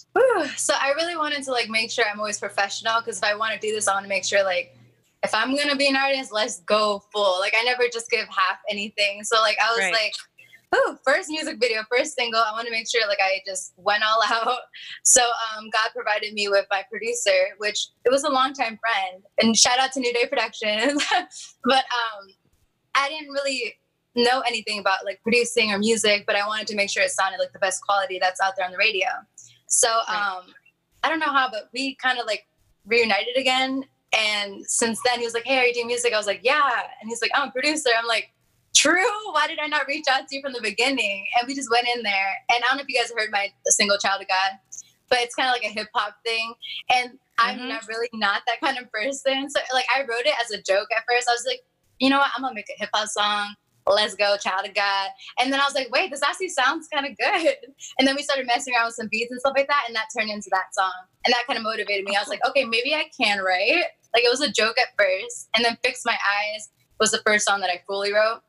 So I really wanted to like make sure I'm always professional because if I want to do this, I want to make sure like if I'm gonna be an artist, let's go full. Like I never just give half anything. So like I was Right. like, ooh, first music video, first single. I want to make sure like I just went all out. So um, God provided me with my producer, which it was a longtime friend, and shout out to New Day Productions. but um, I didn't really know anything about like producing or music, but I wanted to make sure it sounded like the best quality that's out there on the radio. So Right. um, I don't know how, but we kind of like reunited again. And since then, he was like, "Hey, are you doing music?" I was like, "Yeah." And he's like, "I'm a producer." I'm like, "True. Why did I not reach out to you from the beginning?" And we just went in there. And I don't know if you guys heard my single "Child of God," but it's kind of like a hip hop thing. And I'm Mhm. not really not that kind of person. So like, I wrote it as a joke at first. I was like, you know what? I'm gonna make a hip hop song. Let's go, child of God. And then I was like, wait, this actually sounds kind of good. And then we started messing around with some beats and stuff like that, and that turned into that song. And that kind of motivated me. I was like, okay, maybe I can write. Like it was a joke at first, and then "Fix My Eyes" was the first song that I fully wrote,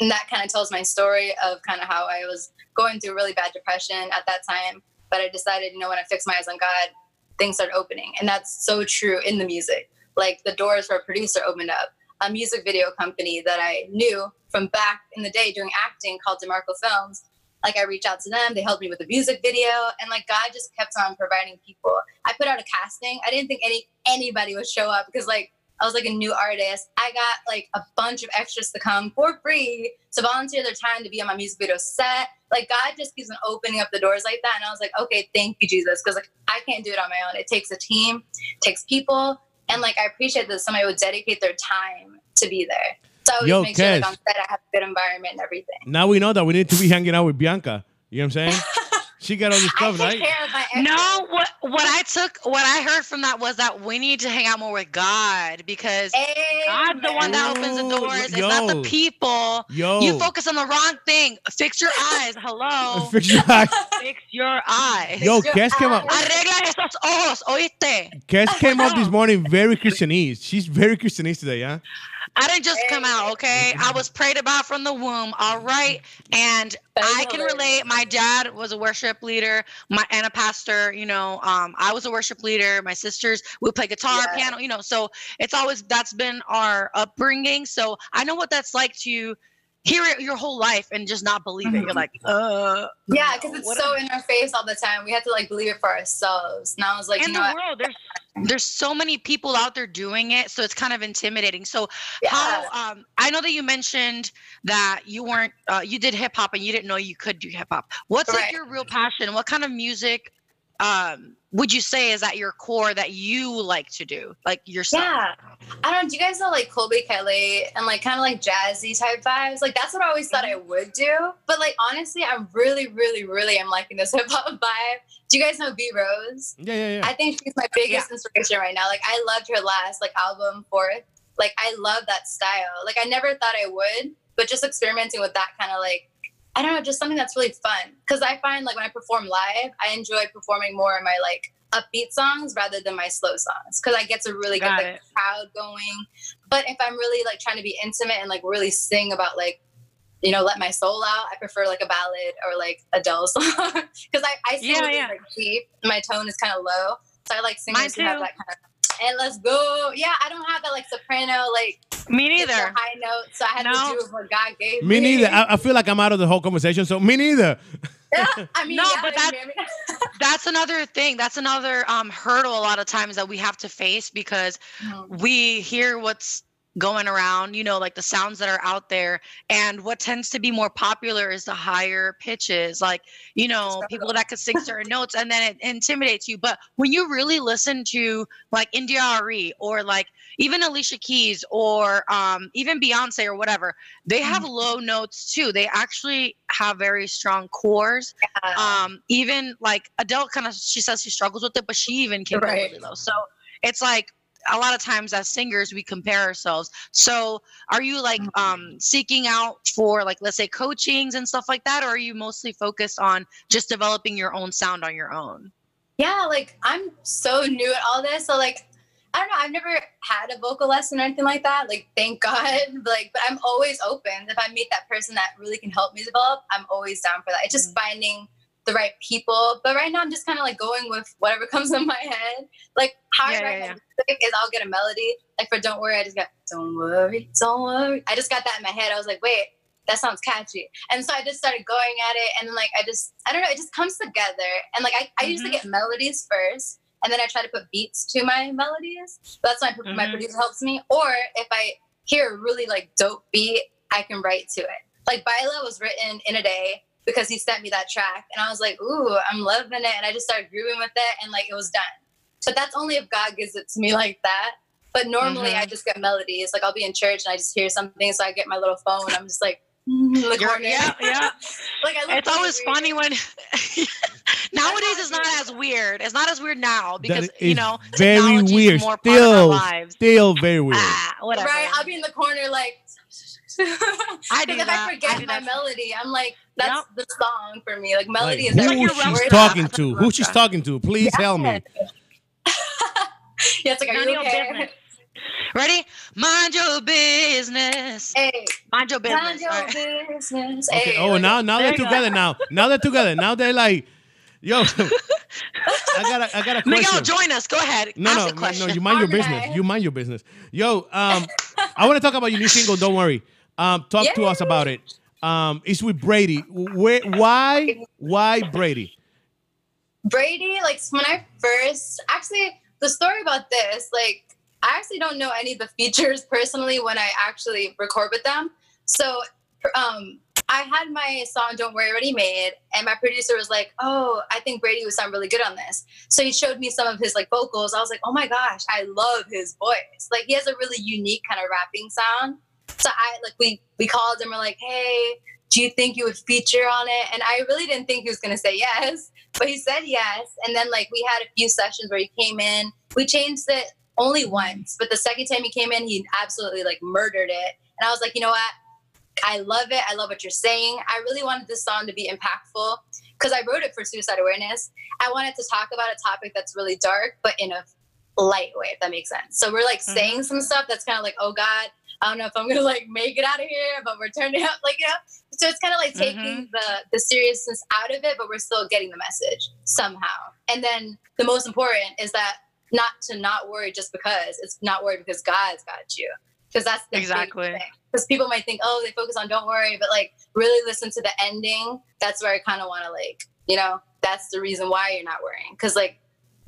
and that kind of tells my story of kind of how I was going through really bad depression at that time. But I decided, you know, when I fixed my eyes on God, things started opening, and that's so true in the music. Like the doors for a producer opened up. A music video company that I knew from back in the day doing acting called DeMarco Films. Like I reached out to them, they helped me with the music video, and like God just kept on providing people. I put out a casting. I didn't think any anybody would show up because like I was like a new artist. I got like a bunch of extras to come for free to volunteer their time to be on my music video set. Like God just keeps on opening up the doors like that, and I was like, okay, thank you, Jesus, because like I can't do it on my own. It takes a team, takes people, and like I appreciate that somebody would dedicate their time to be there. So I always Yo, make sure like Kes. on set I have a good environment and everything. Now we know that we need to be hanging out with Bianca. You know what I'm saying? she got all this I stuff, take right? care of my extras. No, what what I took, what I heard from that was that we need to hang out more with God because God's the one that opens the Ooh, doors. It's not the people. Yo, You focus on the wrong thing. Fix your eyes. Hello. fix your eyes. Fix your eyes. Yo, Fix your Kes came up. Arregla esos ojos, oíste. Kes came up this morning very Christianese. She's very Christianese today, huh? I didn't just come out, okay? I was prayed about from the womb, all right? And That's I can relate. My dad was a worship leader, my and a pastor, you know. Um, I was a worship leader. My sisters would play guitar, Yeah. piano, you know. So it's always that's been our upbringing. So I know what that's like to hear it your whole life and just not believe it. You're Mhm. like, uh Yeah, because it's what so in our face all the time. We have to like believe it for ourselves. And I was like, in you the know, what? world there's there's so many people out there doing it so it's kind of intimidating. So yeah. how um i know that you mentioned that you weren't uh, you did hip hop and you didn't know you could do hip hop. What's like your real passion? What kind of music um would you say is at your core that you like to do like yourself Yeah. I don't know. Do you guys know like Colby Kelly and like kind of like jazzy type vibes? Like that's what I always thought mm-hmm. I would do. But like honestly, I'm really, really, really am liking this hip hop vibe. Do you guys know B Rose? Yeah, yeah, yeah. I think she's my biggest inspiration right now. Like I loved her last like album Fourth. Like I love that style. Like I never thought I would, but just experimenting with that kind of like I don't know, just something that's really fun. Cause I find like when I perform live, I enjoy performing more in my like upbeat songs rather than my slow songs. Cause I get to really Got get the it. crowd going. But if I'm really like trying to be intimate and like really sing about like you know, let my soul out. I prefer like a ballad or like Adele song because I, I sing Yeah, yeah. like deep. My tone is kind of low, so I like singers who have that kind of. And let's go. Yeah, I don't have that like soprano like me it's neither a high note, so I had No. to do what God gave me. Me neither. I, I feel like I'm out of the whole conversation, so me neither. I mean, No, yeah, but I that- that's another thing that's another um hurdle a lot of times that we have to face because Mhm. we hear what's going around, you know, like the sounds that are out there. And what tends to be more popular is the higher pitches, like, you know, people that could sing certain notes and then it intimidates you. But when you really listen to like India Arie or like even Alicia Keys or um, even Beyonce or whatever, they have low notes too. They actually have very strong cores um even like adele kind of she says she struggles with it but she even can go Right. really low so it's like a lot of times as singers we compare ourselves so are you like Mhm. um seeking out for like let's say coachings and stuff like that or are you mostly focused on just developing your own sound on your own yeah, like I'm so new at all this, so like. I don't know. I've never had a vocal lesson or anything like that. Like, thank God. Like, but I'm always open. If I meet that person that really can help me develop, I'm always down for that. It's just finding the right people. But right now, I'm just kind of like going with whatever comes in my head. Like, how Yeah, I write yeah, my music is I'll get a melody. Like for "Don't Worry," I just got "Don't worry, don't worry." I just got that in my head. I was like, wait, that sounds catchy. And so I just started going at it, and then like I just, I don't know, it just comes together. And like I, I usually Mhm. get melodies first, and then I try to put beats to my melodies. That's why my Mhm. producer helps me. Or if I hear a really like dope beat, I can write to it. Like Baila was written in a day because he sent me that track, and I was like, ooh, I'm loving it, and I just started grooving with it, and like it was done. But that's only if God gives it to me like that. But normally Mhm. I just get melodies. Like I'll be in church and I just hear something, so I get my little phone. and I'm just like, in the You're- corner. yeah, yeah. like I it's always weird. funny when nowadays how it's not as weird it's not as weird now because you know very technology is weird. more part of our Still, lives still very weird. ah, whatever Right? I'll be in the corner like. I do Because if that. I forget I do my that. melody, I'm like, that's Yep. the song for me. Like melody Like, is who like she's rough Word draft. talking to? Who she's talking to? Please tell me. yeah, it's like, are None you of okay? Ready? Mind your business. Hey, Mind your business. mind your All right. business. Okay. Hey, Oh, like- now now they're you go. together. Now now they're together. Now they're like, yo. I got a, I got a question. Miguel, join us. Go ahead. No, Ask no, a no, question. no. You mind your business. You mind your business. Yo, um, I want to talk about your new single. Don't worry. Um, talk to us about it. Um, it's with Brady. Where? Why? Why Brady? Brady, like when I first actually the story about this, like I actually don't know any of the features personally when I actually record with them. So um I had my song Don't Worry already made and my producer was like, Oh, I think Brady would sound really good on this. So he showed me some of his like vocals. I was like, Oh my gosh, I love his voice. Like he has a really unique kind of rapping sound. So I like we we called and we're like, Hey, do you think you would feature on it? And I really didn't think he was gonna say yes. But he said yes. And then like we had a few sessions where he came in. We changed it only once, but the second time he came in, he absolutely like murdered it. And I was like, you know what? I love it. I love what you're saying. I really wanted this song to be impactful because I wrote it for suicide awareness. I wanted to talk about a topic that's really dark, but in a light way, if that makes sense. So we're like mm-hmm. saying some stuff that's kind of like, oh God, I don't know if I'm gonna like make it out of here, but we're turning up, like you know. So it's kind of like taking Mhm. the the seriousness out of it, but we're still getting the message somehow. And then the most important is that not to not worry just because it's not worried because God's got you. Because that's the Exactly. Because people might think, oh, they focus on don't worry, but like really listen to the ending. That's where I kind of want to like, you know, that's the reason why you're not worrying. Because like,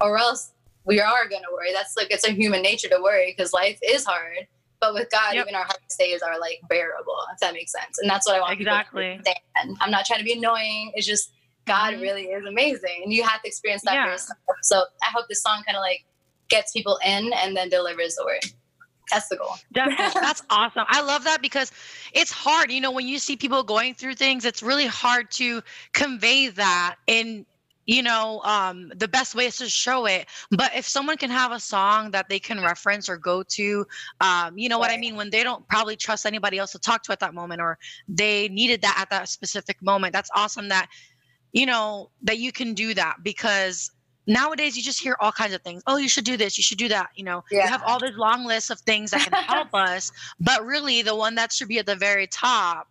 or else we are gonna worry. That's like it's a human nature to worry because life is hard. But with God, Yep. even our hardest days are like bearable, if that makes sense. And that's what I want people to Exactly. understand. I'm not trying to be annoying. It's just God Mhm. really is amazing, and you have to experience that Yeah. for yourself. So I hope this song kind of like gets people in and then delivers the word. That's the goal. Definitely. That's awesome. I love that because it's hard. You know, when you see people going through things, it's really hard to convey that in you know um the best way is to show it. But if someone can have a song that they can reference or go to um you know what i mean? When they don't probably trust anybody else to talk to at that moment or they needed that at that specific moment. That's awesome that you know that you can do that because nowadays you just hear all kinds of things. Oh you should do this you should do that you know? You have all this long list of things that can help us but really the one that should be at the very top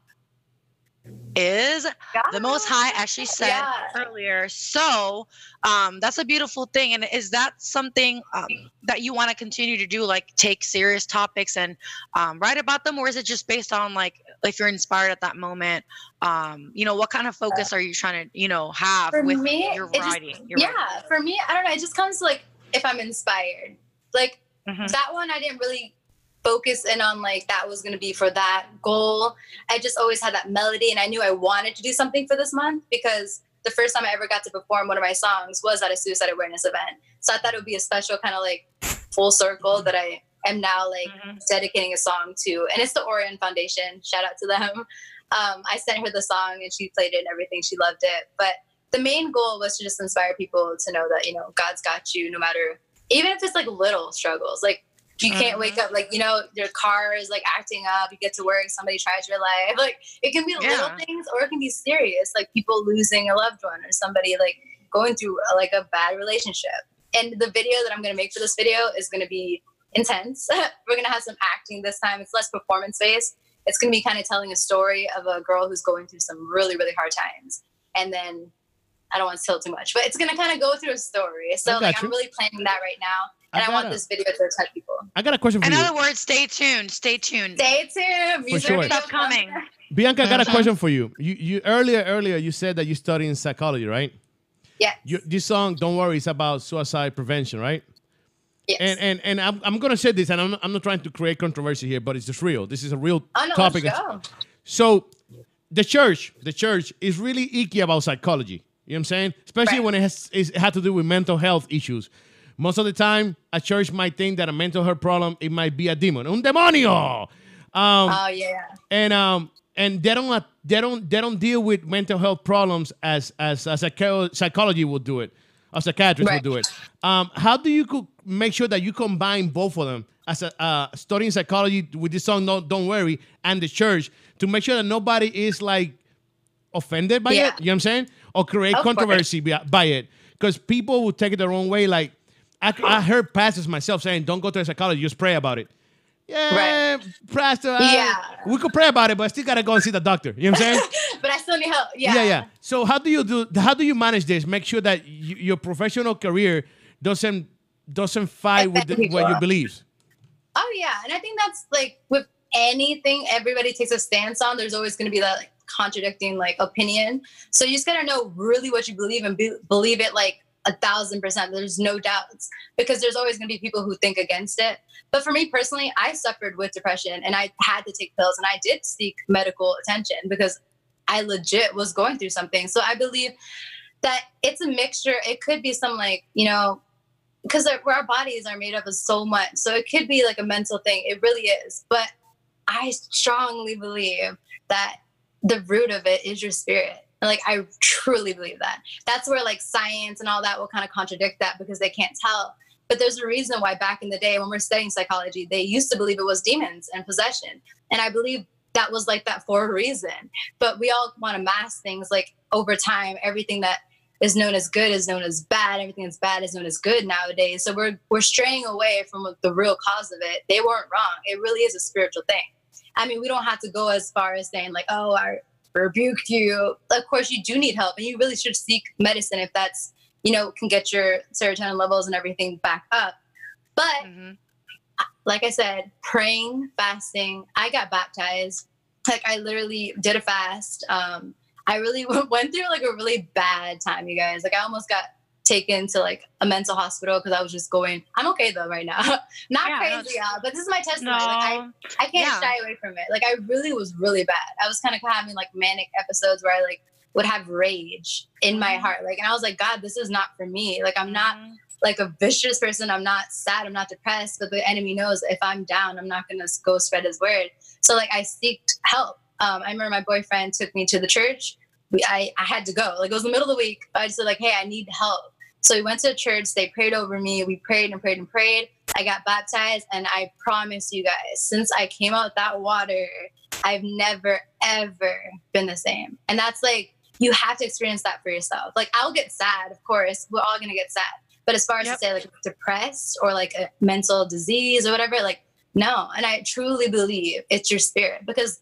is the most high as she said Yeah. earlier so um that's a beautiful thing and is that something um, that you want to continue to do like take serious topics and um, write about them or is it just based on like if you're inspired at that moment um you know what kind of focus are you trying to you know have For with me, your it just- writing your yeah, for me, I don't know. It just comes like if I'm inspired. Like writing? Mhm. that one, I didn't really focus in on like that was going to be for that goal. I just always had that melody, and I knew I wanted to do something for this month because the first time I ever got to perform one of my songs was at a suicide awareness event. So I thought it would be a special kind of like full circle that I am now like Mhm. dedicating a song to, and it's the Orion Foundation. Shout out to them. Um, I sent her the song and she played it and everything. She loved it. But the main goal was to just inspire people to know that you know God's got you, no matter even if it's like little struggles. Like you can't wake up like you know your car is like acting up. You get to work, somebody tries your life. Like it can be little things or it can be serious, like people losing a loved one or somebody like going through uh, like a bad relationship. And the video that I'm gonna make for this video is gonna be intense. We're gonna have some acting this time. It's less performance based. It's gonna be kind of telling a story of a girl who's going through some really, really hard times. And then I don't want to tell too much, but it's gonna kind of go through a story. So like you. I'm really planning that right now. I And I, want gotta- this video to touch people. I got a question for in you. In other words stay tuned stay tuned Stay tuned. Music sure. Stuff coming. Bianca, I got a Mhm. question for you. You you earlier earlier you said that you study in psychology, right? Yes. You, this song, "Don't Worry," is about suicide prevention, right? yes. And and and I'm, I'm gonna say this, and I'm, I'm not trying to create controversy here, but it's just real. This is a real oh no, topic. let's go. So the church, the church is really icky about psychology. You know what I'm saying? Especially Right. when it has it had to do with mental health issues. Most of the time, a church might think that a mental health problem it might be a demon, un demonio. Um, Oh yeah. and um and they don't they don't they don't deal with mental health problems as as as a psychology would do it, a psychiatrist Right. would do it. Um, how do you make sure that you combine both of them as a uh, studying psychology with this song "Don't Don't Worry" and the church to make sure that nobody is like offended by Yeah. it? You know what I'm saying? Or create Of controversy by by it because people will take it the wrong way. Like I, I heard pastors myself saying, "Don't go to a psychologist, just pray about it." Yeah, pastor. I- Yeah. we could pray about it, but I still gotta go and see the doctor. You know what I'm saying? but I still need help. Yeah. yeah, yeah. So how do you do? How do you manage this? Make sure that your professional career doesn't doesn't fight with the, what you believe. Oh yeah, and I think that's like with anything everybody takes a stance on. There's always going to be that like contradicting like opinion. So you just gotta know really what you believe and be, believe it like a thousand percent. There's no doubts because there's always going to be people who think against it. But for me personally, I suffered with depression and I had to take pills and I did seek medical attention because I legit was going through something. So I believe that it's a mixture. It could be some like you know because our bodies are made up of so much. So it could be like a mental thing. It really is. But I strongly believe that the root of it is your spirit. Like I truly believe that. That's where like science and all that will kind of contradict that because they can't tell. But there's a reason why back in the day when we're studying psychology, they used to believe it was demons and possession. And I believe that was like that for a reason. But we all want to mask things like over time, everything that is known as good is known as bad. Everything that's bad is known as good nowadays. So we're we're straying away from the real cause of it. They weren't wrong. It really is a spiritual thing. I mean, we don't have to go as far as saying like, "Oh, I rebuked you." Of course, you do need help, and you really should seek medicine if that's you know can get your serotonin levels and everything back up. But Mhm. like I said, praying, fasting. I got baptized. Like I literally did a fast. Um, I really went through like a really bad time, you guys. Like I almost got taken to like a mental hospital because I was just going. I'm okay though right now. Not Yeah, crazy, y'all, but this is my No. testimony. Like I, I can't Yeah. shy away from it. Like I really was really bad. I was kind of having like manic episodes where I like would have rage in my Mhm. heart. Like, and I was like, God, this is not for me. Like I'm not Mhm. like a vicious person. I'm not sad. I'm not depressed. But the enemy knows if I'm down, I'm not gonna go spread his word. So like I seeked help. Um, I remember my boyfriend took me to the church. We, I I had to go. Like it was the middle of the week. I just said like, hey, I need help. So we went to church. They prayed over me. We prayed and prayed and prayed. I got baptized, and I promise you guys, since I came out that water, I've never ever been the same. And that's like you have to experience that for yourself. Like I'll get sad, of course. We're all gonna get sad. But as far as Yep. to say like depressed or like a mental disease or whatever, like no. And I truly believe it's your spirit because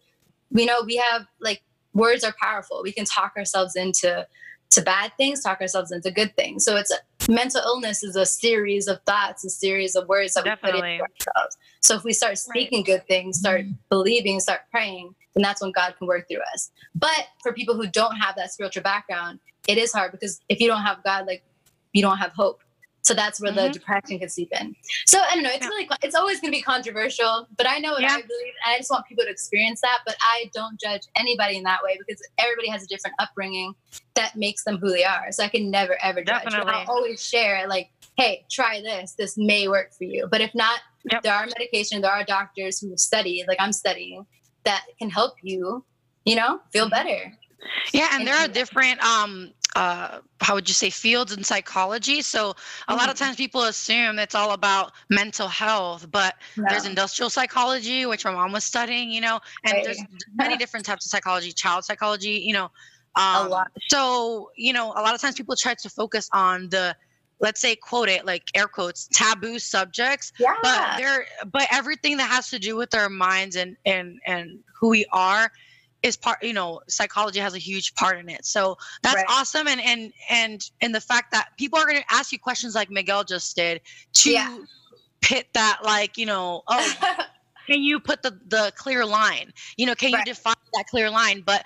we know we have like words are powerful. We can talk ourselves into to bad things, talk ourselves into good things. So it's mental illness is a series of thoughts, a series of words that we put into ourselves. So if we start speaking good things, start mm-hmm. believing, start praying, then that's when God can work through us. But for people who don't have that spiritual background, it is hard because if you don't have God, like you don't have hope. So that's where the Mhm. depression can seep in. So I don't know. It's Yeah. really, it's always going to be controversial, but I know what Yeah. I believe, and I just want people to experience that. But I don't judge anybody in that way because everybody has a different upbringing that makes them who they are. So I can never ever judge. But I'll always share like, hey, try this. This may work for you. But if not, Yep. there are medication. There are doctors who study, like I'm studying, that can help you. You know, feel Mhm. better. Yeah, and there are different um uh how would you say fields in psychology. So a lot of Mhm. times people assume it's all about mental health, but there's industrial psychology, which my mom was studying, you know, and Right. there's many different types of psychology, child psychology, you know. A Um, lot. So, you know, a lot of times people try to focus on the let's say quote it like air quotes taboo subjects Yeah. but there but everything that has to do with our minds and and and who we are is part you know psychology has a huge part in it. So that's Right. awesome. And and and and the fact that people are going to ask you questions like miguel just did to Yeah. pit that like you know oh can you put the the clear line? You know can Right. you define that clear line? But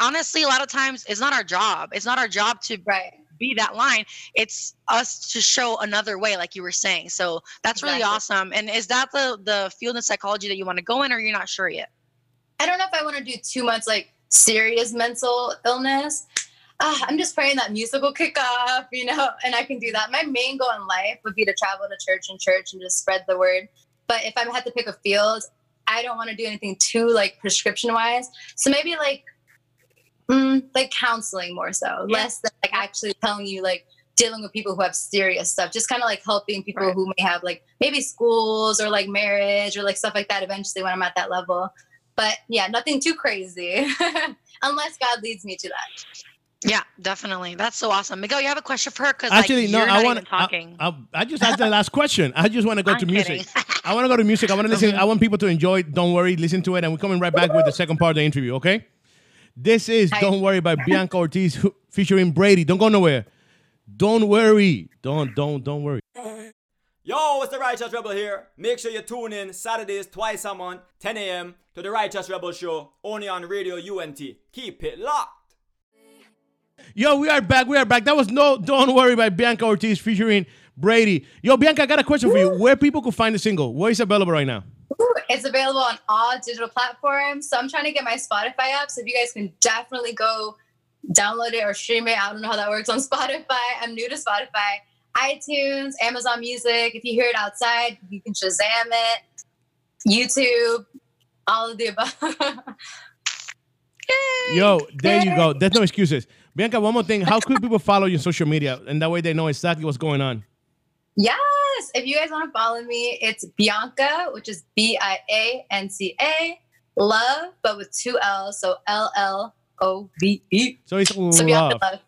honestly a lot of times it's not our job. It's not our job to right. be that line. It's us to show another way like you were saying. So that's really awesome. And is that the the field of psychology that you want to go in or you're not sure yet I don't know if I want to do too much like serious mental illness. Uh, I'm just praying that music will kick off, you know, and I can do that. My main goal in life would be to travel to church and church and just spread the word. But if I had to pick a field, I don't want to do anything too like prescription wise. So maybe like, mm, like counseling more so, Yeah. less than like actually telling you like dealing with people who have serious stuff. Just kind of like helping people Right. who may have like maybe schools or like marriage or like stuff like that. Eventually, when I'm at that level. But yeah, nothing too crazy, unless God leads me to that. yeah definitely that's so awesome miguel you have a question for her because Actually, like, no. you're I want. talking I, I just asked the last question. I just want to go to music. I want to go to music. I want to listen. I want people to enjoy. Don't worry, listen to it, and we're coming right back with the second part of the interview. Okay. This is Hi. "Don't Worry" by Bianca Ortiz featuring Brady. Don't go nowhere. Don't worry. Don't don't don't worry. Uh, Yo, it's the Righteous Rebel here. Make sure you tune in Saturdays twice a month, 10 a.m. to the Righteous Rebel Show, only on Radio UNT. Keep it locked. Yo, we are back. We are back. That was no "Don't Worry" by Bianca Ortiz featuring Brady. Yo, Bianca, I got a question for you. Where people could find the single? Where is it available right now? It's available on all digital platforms. So I'm trying to get my Spotify up. So if you guys can definitely go download it or stream it. I don't know how that works on Spotify. I'm new to Spotify. iTunes, Amazon Music. If you hear it outside, you can Shazam it. YouTube, all of the above. Yo, there you go. There's no excuses. Bianca, one more thing. How could people follow you on social media? And that way they know exactly what's going on. yes. If you guys want to follow me, it's Bianca, which is B I A N C A, love, but with two L's. So L L O V E. So it's So love. Bianca Love.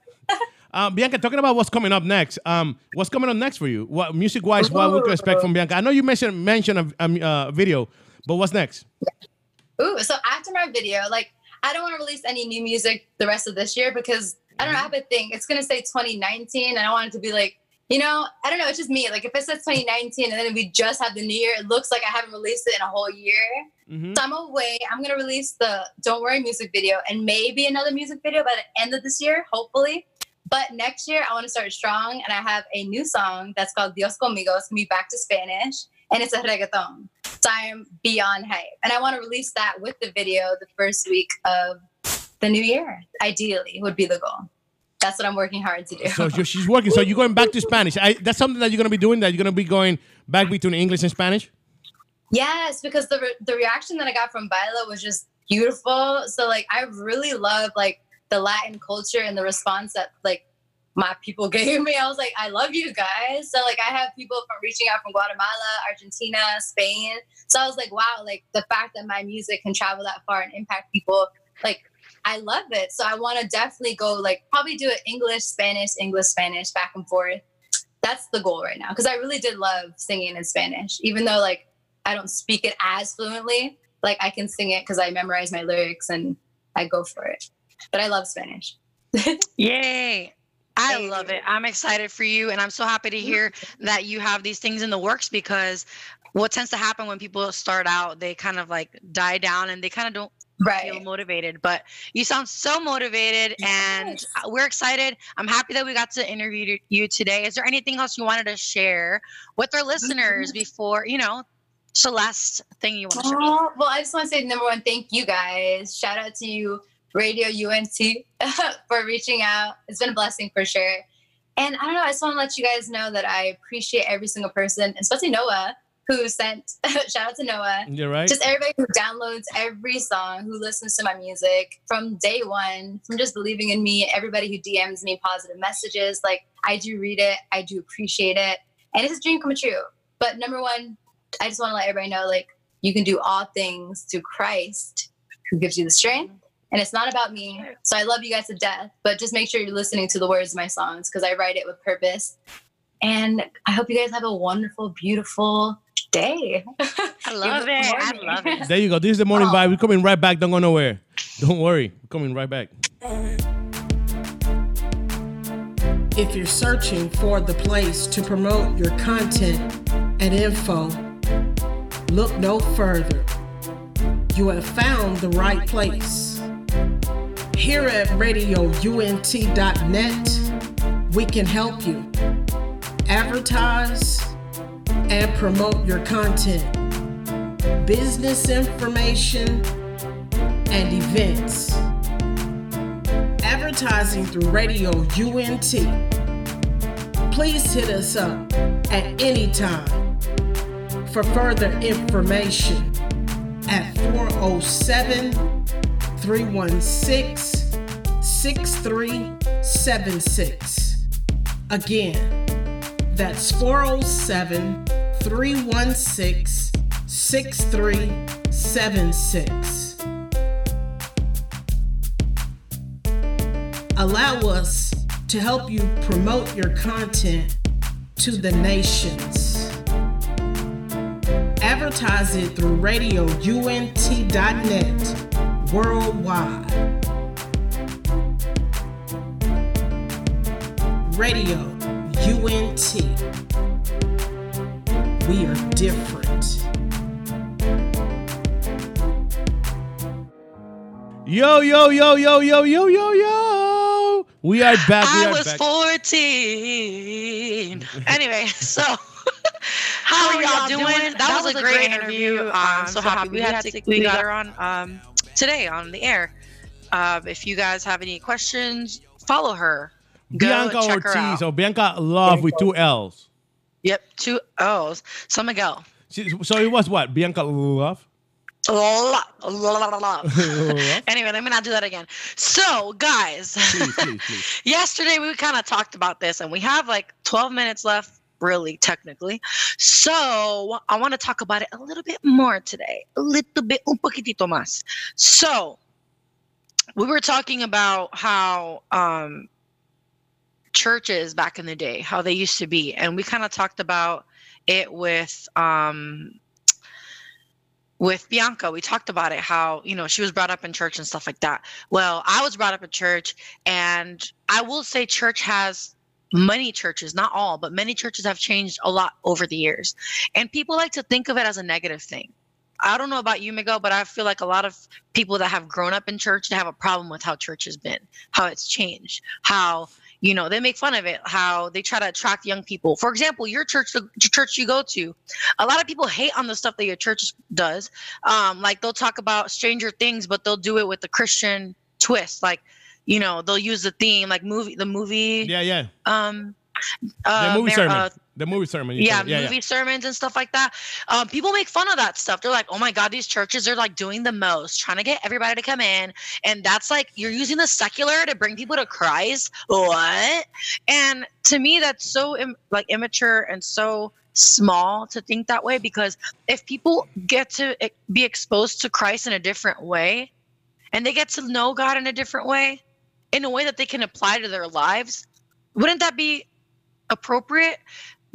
Uh, Bianca, talking about what's coming up next. Um, what's coming up next for you? What music wise? What we can expect from Bianca? I know you mentioned mentioned a, a uh, video, but what's next? Ooh, so after my video, like I don't want to release any new music the rest of this year because I don't know, I have a thing. It's gonna say 2019, and I want it to be like, you know, I don't know, it's just me. Like if it says 2019 and then we just have the new year, it looks like I haven't released it in a whole year. Mhm. So I'm away. I'm gonna release the Don't Worry music video and maybe another music video by the end of this year, hopefully. But next year I want to start strong and I have a new song that's called Dios Conmigo. It's gonna be back to Spanish and it's a reggaeton. So I'm beyond hype. And I want to release that with the video the first week of the new year. Ideally would be the goal. That's what I'm working hard to do. So she's working. So you're going back to Spanish. I, that's something that you're gonna be doing. That you're gonna be going back between English and Spanish. Yes, because the re- the reaction that I got from Baila was just beautiful. So like I really love like the Latin culture and the response that like my people gave me. I was like, I love you guys. So like I have people from reaching out from Guatemala, Argentina, Spain. So I was like, wow, like the fact that my music can travel that far and impact people, like I love it. So I want to definitely go like probably do it English, Spanish, English, Spanish, back and forth. That's the goal right now because I really did love singing in Spanish, even though like I don't speak it as fluently. Like I can sing it because I memorize my lyrics and I go for it. But I love Spanish. Yay. I love it. I'm excited for you. And I'm so happy to hear that you have these things in the works because what tends to happen when people start out, they kind of like die down and they kind of don't feel motivated. But you sound so motivated and Yes. Uh, we're excited. I'm happy that we got to interview you today. Is there anything else you wanted to share with our listeners mm-hmm. before, you know, Celeste thing you want to share? Oh, well, I just want to say number one, thank you guys. Shout out to you, Radio UNT, for reaching out. It's been a blessing for sure. And I don't know, I just want to let you guys know that I appreciate every single person, especially Noah, who sent shout out to Noah. You're right. just everybody who downloads every song, who listens to my music from day one, from just believing in me, everybody who DMs me positive messages. Like, I do read it, I do appreciate it, and it's a dream come true. But number one, I just want to let everybody know like, you can do all things through Christ who gives you the strength. And it's not about me. So I love you guys to death, but just make sure you're listening to the words of my songs because I write it with purpose. And I hope you guys have a wonderful, beautiful day. I love it. I love it. There you go. This is the morning Oh. vibe. We're coming right back. Don't go nowhere. Don't worry. We're coming right back. If you're searching for the place to promote your content and info, look no further. You have found the right place. Here at radiount.net, we can help you advertise and promote your content, business information, and events advertising through Radio UNT. Please hit us up at any time for further information at 407 316 6376. Again, that's 407 316 6376. allow us to help you promote your content to the nations. Advertise it through radiount.net worldwide. Radio UNT. We are different. Yo, yo, yo, yo, yo, yo, yo, yo. We are back. We I are was back. 14. anyway, so how are y'all doing? That, was, a great interview. Um, so happy we had to we got her on um today on the air. Um, if you guys have any questions, follow her. Go Bianca check her Ortiz out. or Bianca Love with two L's. Yep, two O's. So Miguel. She- So it was what? Bianca Love? La- la. Love? anyway, let me not do that again. So, guys, Please, please, please. yesterday we kind of talked about this, and we have like 12 minutes left, really, technically. So, I want to talk about it a little bit more today. A little bit, un poquitito más. So, we were talking about how um, churches back in the day, how they used to be, and we kind of talked about it with um with Bianca, we talked about it how, you know, she was brought up in church and stuff like that. Well, I was brought up in church, and I will say church has many churches, not all, but many churches have changed a lot over the years. And people like to think of it as a negative thing. I don't know about you, Miguel, but I feel like a lot of people that have grown up in church have a problem with how church has been, how it's changed, how you know they make fun of it how they try to attract young people for example your church the church you go to a lot of people hate on the stuff that your church does um like they'll talk about stranger things but they'll do it with the christian twist like you know they'll use the theme like movie the movie Yeah, yeah. um uh, The uh, movie Mar- sermon. uh, the movie sermon. yeah, yeah, movie sermons and stuff like that. Um, people make fun of that stuff. They're like, "Oh my god, these churches are like doing the most, trying to get everybody to come in," and that's like you're using the secular to bring people to Christ. What? And to me, that's so Im- like immature and so small to think that way. Because if people get to be exposed to Christ in a different way, and they get to know God in a different way, in a way that they can apply to their lives, wouldn't that be appropriate?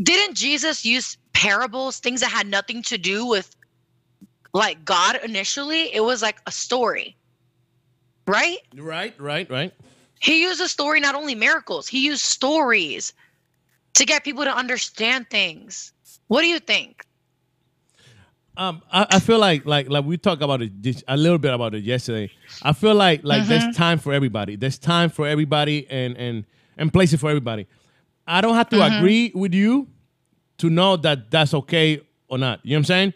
didn't Jesus use parables, things that had nothing to do with like God initially? It was like a story, right? Right, right, right. He used a story, not only miracles, he used stories to get people to understand things. What do you think? Um, I, I feel like like like we talked about it this, a little bit about it yesterday. I feel like like Mm-hmm. there's time for everybody. There's time for everybody and and and places for everybody. I don't have to Mm-hmm. agree with you to know that that's okay or not. You know what I'm saying?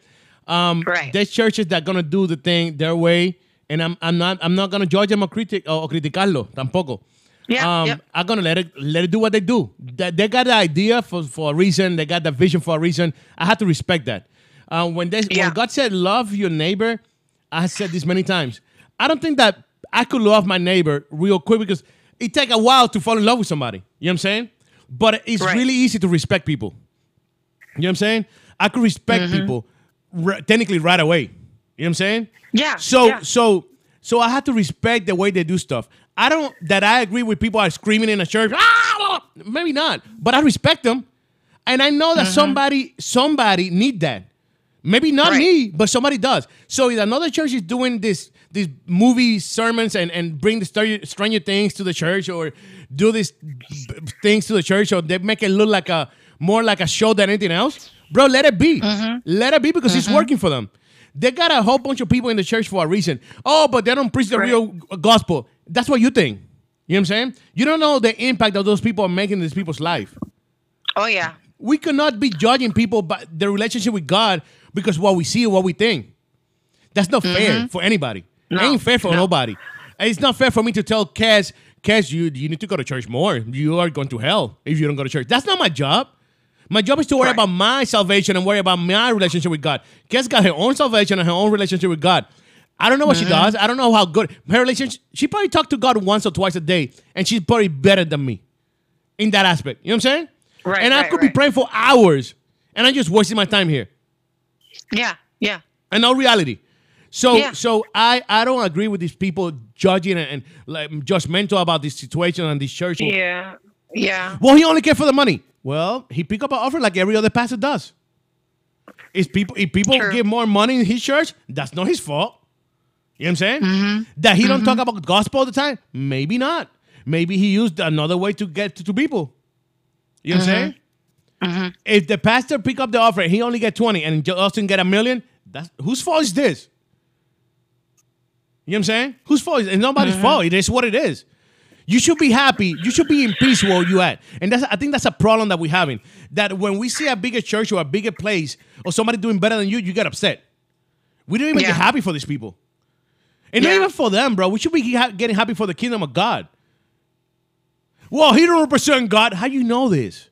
Um, Right. There's churches that gonna do the thing their way, and I'm I'm not I'm not gonna judge them or critic or criticarlo tampoco. Yeah, Um, yep. I'm gonna let it let it do what they do. They, they got the idea for, for a reason. They got the vision for a reason. I have to respect that. Uh, when they Yeah. when God said love your neighbor, I said this many times. I don't think that I could love my neighbor real quick because it take a while to fall in love with somebody. You know what I'm saying? But it's Right. really easy to respect people. You know what I'm saying? I could respect Mm-hmm. people r- technically right away. You know what I'm saying? Yeah. So yeah. so so I have to respect the way they do stuff. I don't that I agree with people are screaming in a church. "Ah!" Maybe not, but I respect them, and I know that somebody somebody need that. Maybe not Right. me, but somebody does. So another church is doing this these movie sermons and and bring the stranger, stranger things to the church or do these b- things to the church or they make it look like a more like a show than anything else, bro, let it be. Mm-hmm. Let it be because it's mm-hmm. working for them. They got a whole bunch of people in the church for a reason. Oh, but they don't preach the Right. real gospel. That's what you think. You know what I'm saying? You don't know the impact of those people are making in these people's life. oh yeah. We cannot be judging people by their relationship with God because what we see or what we think. That's not fair mm-hmm. for anybody. No, Ain't fair for no. nobody. It's not fair for me to tell Kaz, Kaz, you you need to go to church more. You are going to hell if you don't go to church. That's not my job. My job is to worry Right. about my salvation and worry about my relationship with God. Kaz got her own salvation and her own relationship with God. I don't know what she mm-hmm. does. I don't know how good her relationship. She probably talked to God once or twice a day, and she's probably better than me in that aspect. You know what I'm saying? Right, And I right, could be praying for hours, and I'm just wasting my time here Yeah. Yeah. and no reality. So Yeah. so I I don't agree with these people judging and, and like judgmental about this situation and this church. Yeah. Yeah. Well, he only cared for the money. Well, he pick up an offer like every other pastor does. If people if people True. give more money in his church, that's not his fault. You know what I'm saying? Mm-hmm. That he don't talk about gospel all the time? Maybe not. Maybe he used another way to get to, to people. You know what I'm saying? Mm-hmm. If the pastor pick up the offer, he only get 20 and Justin get a million, that's whose fault is this? You know what I'm saying? Whose fault is it? It's nobody's Mm-hmm. fault. It is what it is. You should be happy. You should be in peace where you at. And that's I think that's a problem that we're having. That when we see a bigger church or a bigger place or somebody doing better than you, you get upset. We don't even Yeah. get happy for these people. And not even for them, bro. We should be ha- getting happy for the kingdom of God. Well, he don't represent God. How you know this?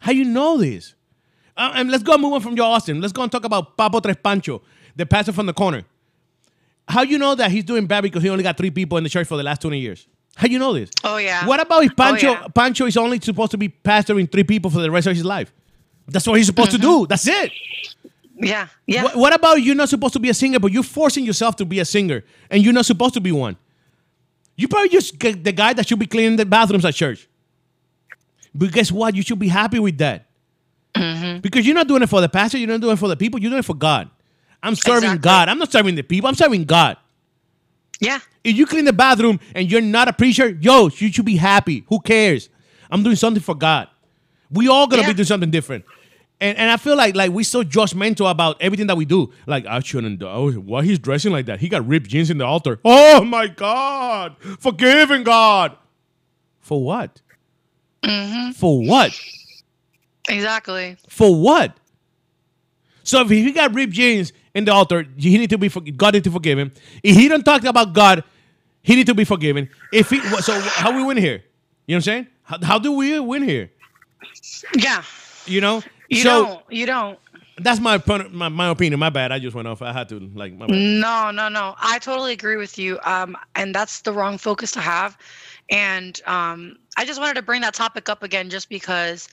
How you know this? Uh, and let's go and move on from Joel Osteen. Let's go and talk about Papo Tres Pancho, the pastor from the corner. How you know that he's doing bad because he only got three people in the church for the last 20 years? How you know this? Oh yeah. What about if Pancho yeah. Pancho is only supposed to be pastoring three people for the rest of his life? That's what he's supposed to do. That's it. Yeah. Yeah. What, what about you're not supposed to be a singer, but you're forcing yourself to be a singer, and you're not supposed to be one? You probably just get the guy that should be cleaning the bathrooms at church. But guess what? You should be happy with that. Mm-hmm. Because you're not doing it for the pastor, you're not doing it for the people, you're doing it for God. I'm serving Exactly. God. I'm not serving the people, I'm serving God. Yeah. If you clean the bathroom and you're not a preacher, yo, you should be happy. Who cares? I'm doing something for God. We all gonna Yeah. be doing something different. And, and I feel like like we're so judgmental about everything that we do. Like I shouldn't do. Oh, why he's dressing like that? He got ripped jeans in the altar. Oh my God! Forgiving God. For what? Mm-hmm. For what? Exactly. For what? So if he got ripped jeans in the altar, he need to be for, God need to forgive him. If he don't talk about God, he need to be forgiven. If he so how we win here? You know what I'm saying? How, how do we win here? Yeah. You know? You so don't. You don't. that's my, my my opinion. My bad. I just went off. I had to like my bad. No, no, no. I totally agree with you. Um, and that's the wrong focus to have. And um, I just wanted to bring that topic up again, just because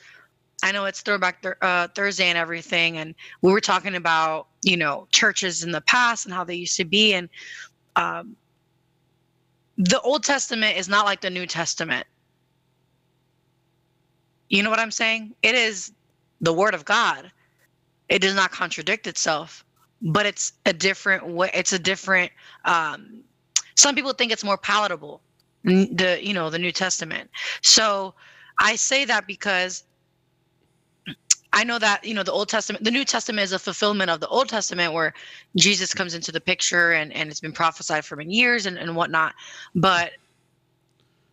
I know it's Throwback th- uh, Thursday and everything, and we were talking about you know churches in the past and how they used to be, and um, the Old Testament is not like the New Testament. You know what I'm saying? It is the Word of God. It does not contradict itself but it's a different way it's a different um some people think it's more palatable the you know the new testament. So i say that because i know that you know the old testament the new testament is a fulfillment of the old testament where jesus comes into the picture and and it's been prophesied for many years and, and whatnot. But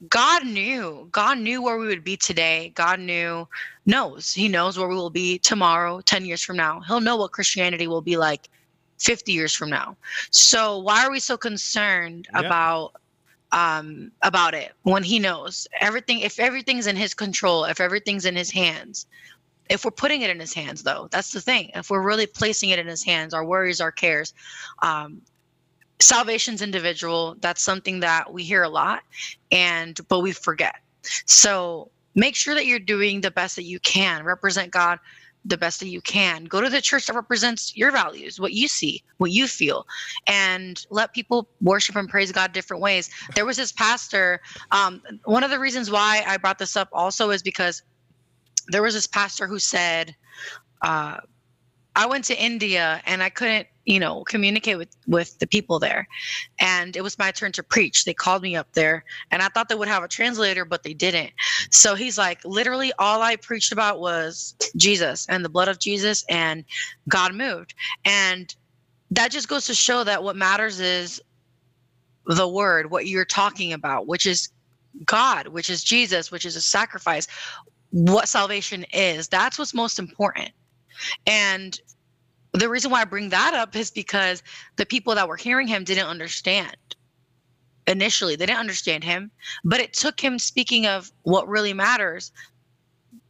god knew god knew where we would be today. God knew knows. He knows where we will be tomorrow 10 years from now. He'll know what christianity will be like 50 years from now. So why are we so concerned Yeah. about um about it when he knows everything if everything's in his control if everything's in his hands if we're putting it in his hands though that's the thing. If we're really placing it in his hands our worries our cares um salvation's individual that's something that we hear a lot and but we forget. So make sure that you're doing the best that you can. Represent god the best that you can. Go to the church that represents your values what you see what you feel and let people worship and praise god different ways. There was this pastor um, one of the reasons why i brought this up also is because there was this pastor who said uh, i went to india and i couldn't you know communicate with with the people there. And it was my turn to preach. They called me up there and i thought they would have a translator but they didn't. So he's like literally all i preached about was jesus and the blood of jesus and god moved. And that just goes to show that what matters is the word what you're talking about which is god which is jesus which is a sacrifice what salvation is. That's what's most important. And the reason why I bring that up is because the people that were hearing him didn't understand initially. They didn't understand him, but it took him speaking of what really matters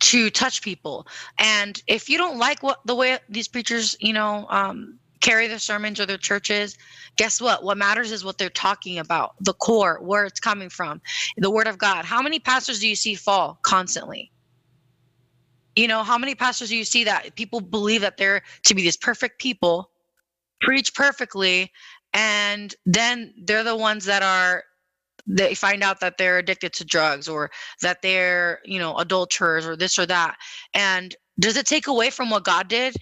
to touch people. And if you don't like what the way these preachers, you know, um, carry their sermons or their churches, guess what? What matters is what they're talking about, the core, where it's coming from, the word of God. How many pastors do you see fall constantly? You know how many pastors do you see that people believe that they're to be these perfect people preach perfectly and then they're the ones that are they find out that they're addicted to drugs or that they're you know adulterers or this or that? And does it take away from what god did?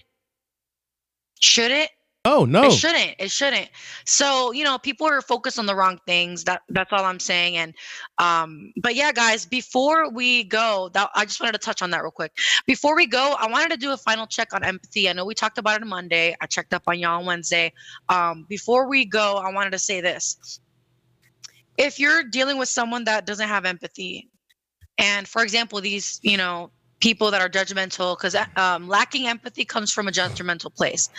Should it Oh no. it shouldn't. It shouldn't. So, you know, people are focused on the wrong things. That that's all I'm saying. And um, but yeah, guys, before we go, that I just wanted to touch on that real quick. Before we go, I wanted to do a final check on empathy. I know we talked about it on Monday. I checked up on y'all on Wednesday. Um, before we go, I wanted to say this. If you're dealing with someone that doesn't have empathy, and for example, these, you know, people that are judgmental, because um, lacking empathy comes from a judgmental place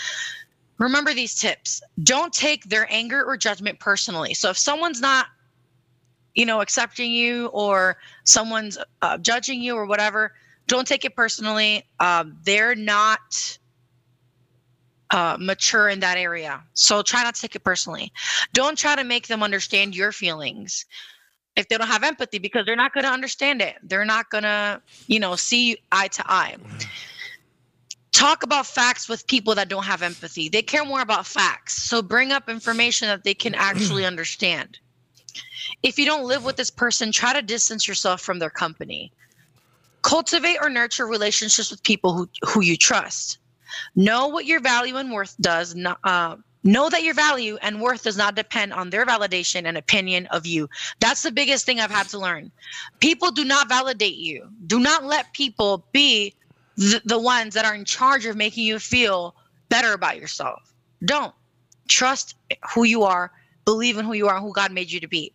remember these tips. Don't take their anger or judgment personally. So if someone's not you know accepting you or someone's uh, judging you or whatever don't take it personally. Um, they're not uh, mature in that area. So try not to take it personally. Don't try to make them understand your feelings. If they don't have empathy because they're not going to understand it. They're not going to you know see eye to eye talk about facts with people that don't have empathy. They care more about facts. So bring up information that they can actually understand. If you don't live with this person, try to distance yourself from their company. Cultivate or nurture relationships with people who, who you trust. Know what your value and worth does not. Uh, know that your value and worth does not depend on their validation and opinion of you. That's the biggest thing I've had to learn. People do not validate you. Do not let people be th- the ones that are in charge of making you feel better about yourself. Don't trust who you are believe in who you are and who God made you to be.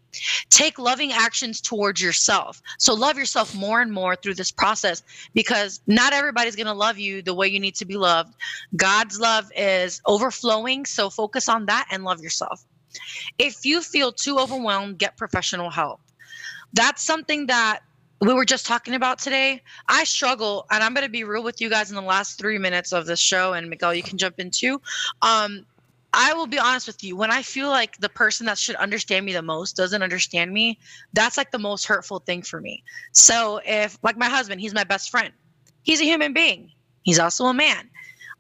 Take loving actions towards yourself. So love yourself more and more through this process because not everybody's going to love you the way you need to be loved. God's love is overflowing, so focus on that and love yourself. If you feel too overwhelmed, get professional help. That's something that we were just talking about today. I struggle, and I'm going to be real with you guys in the last three minutes of this show, and Miguel, you can jump in too. Um, I will be honest with you. When I feel like the person that should understand me the most doesn't understand me, that's like the most hurtful thing for me. So if like my husband, he's my best friend. He's a human being. He's also a man.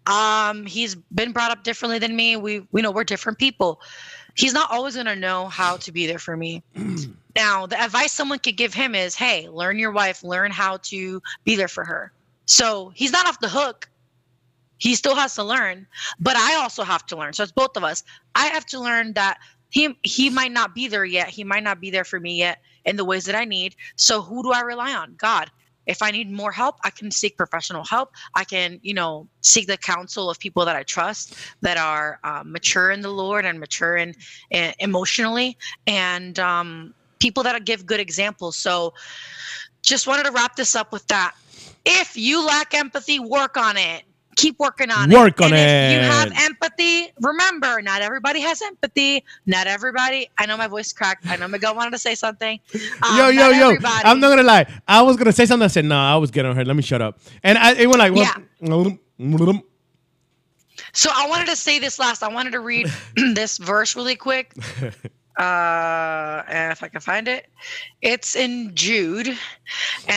Um, he's been brought up differently than me. We we know we're different people. He's not always gonna know how to be there for me. now, the advice someone could give him is, hey, learn your wife, learn how to be there for her. So he's not off the hook he still has to learn, but I also have to learn. So it's both of us. I have to learn that he he might not be there yet. He might not be there for me yet in the ways that I need. So who do I rely on? God. If I need more help, I can seek professional help. I can, you know, seek the counsel of people that I trust that are um, mature in the Lord and mature in, in emotionally, and um, people that give good examples. So, just wanted to wrap this up with that. If you lack empathy, work on it keep working on Work it. on and it. If you have empathy, remember, not everybody has empathy. Not everybody. I know my voice cracked. I know Miguel wanted to say something. Um, yo, yo, yo! everybody- I'm not gonna lie. I was gonna say something. I said, "No, I was getting on her. Let me shut up." And I, it went like, well, So I wanted to say this last. I wanted to read this verse really quick. Uh, and if I can find it, it's in Jude, and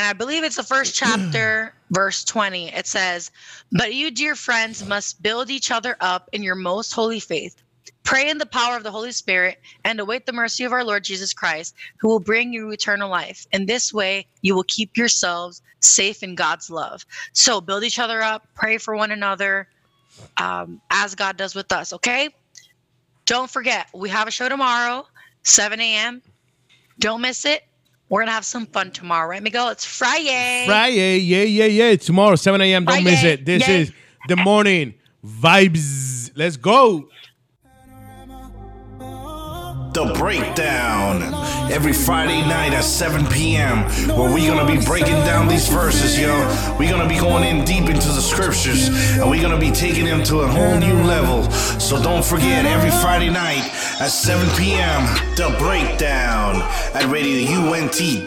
I believe it's the first chapter, verse 20. It says, But you, dear friends, must build each other up in your most holy faith. Pray in the power of the Holy Spirit and await the mercy of our Lord Jesus Christ, who will bring you eternal life. In this way, you will keep yourselves safe in God's love. So build each other up, pray for one another, um, as God does with us, okay? Don't forget, we have a show tomorrow, 7 a.m. Don't miss it. We're to have some fun tomorrow, right, Miguel? It's Friday. Friday, yeah, yeah, yeah. Tomorrow, 7 a.m. Don't miss it. This yeah. is the morning vibes. Let's go. The Breakdown. Every Friday night at 7 p.m., where we're gonna be breaking down these verses, yo. We're gonna be going in deep into the scriptures, and we're gonna be taking them to a whole new level. So don't forget, every Friday night at 7 p.m., The Breakdown at radiount.net.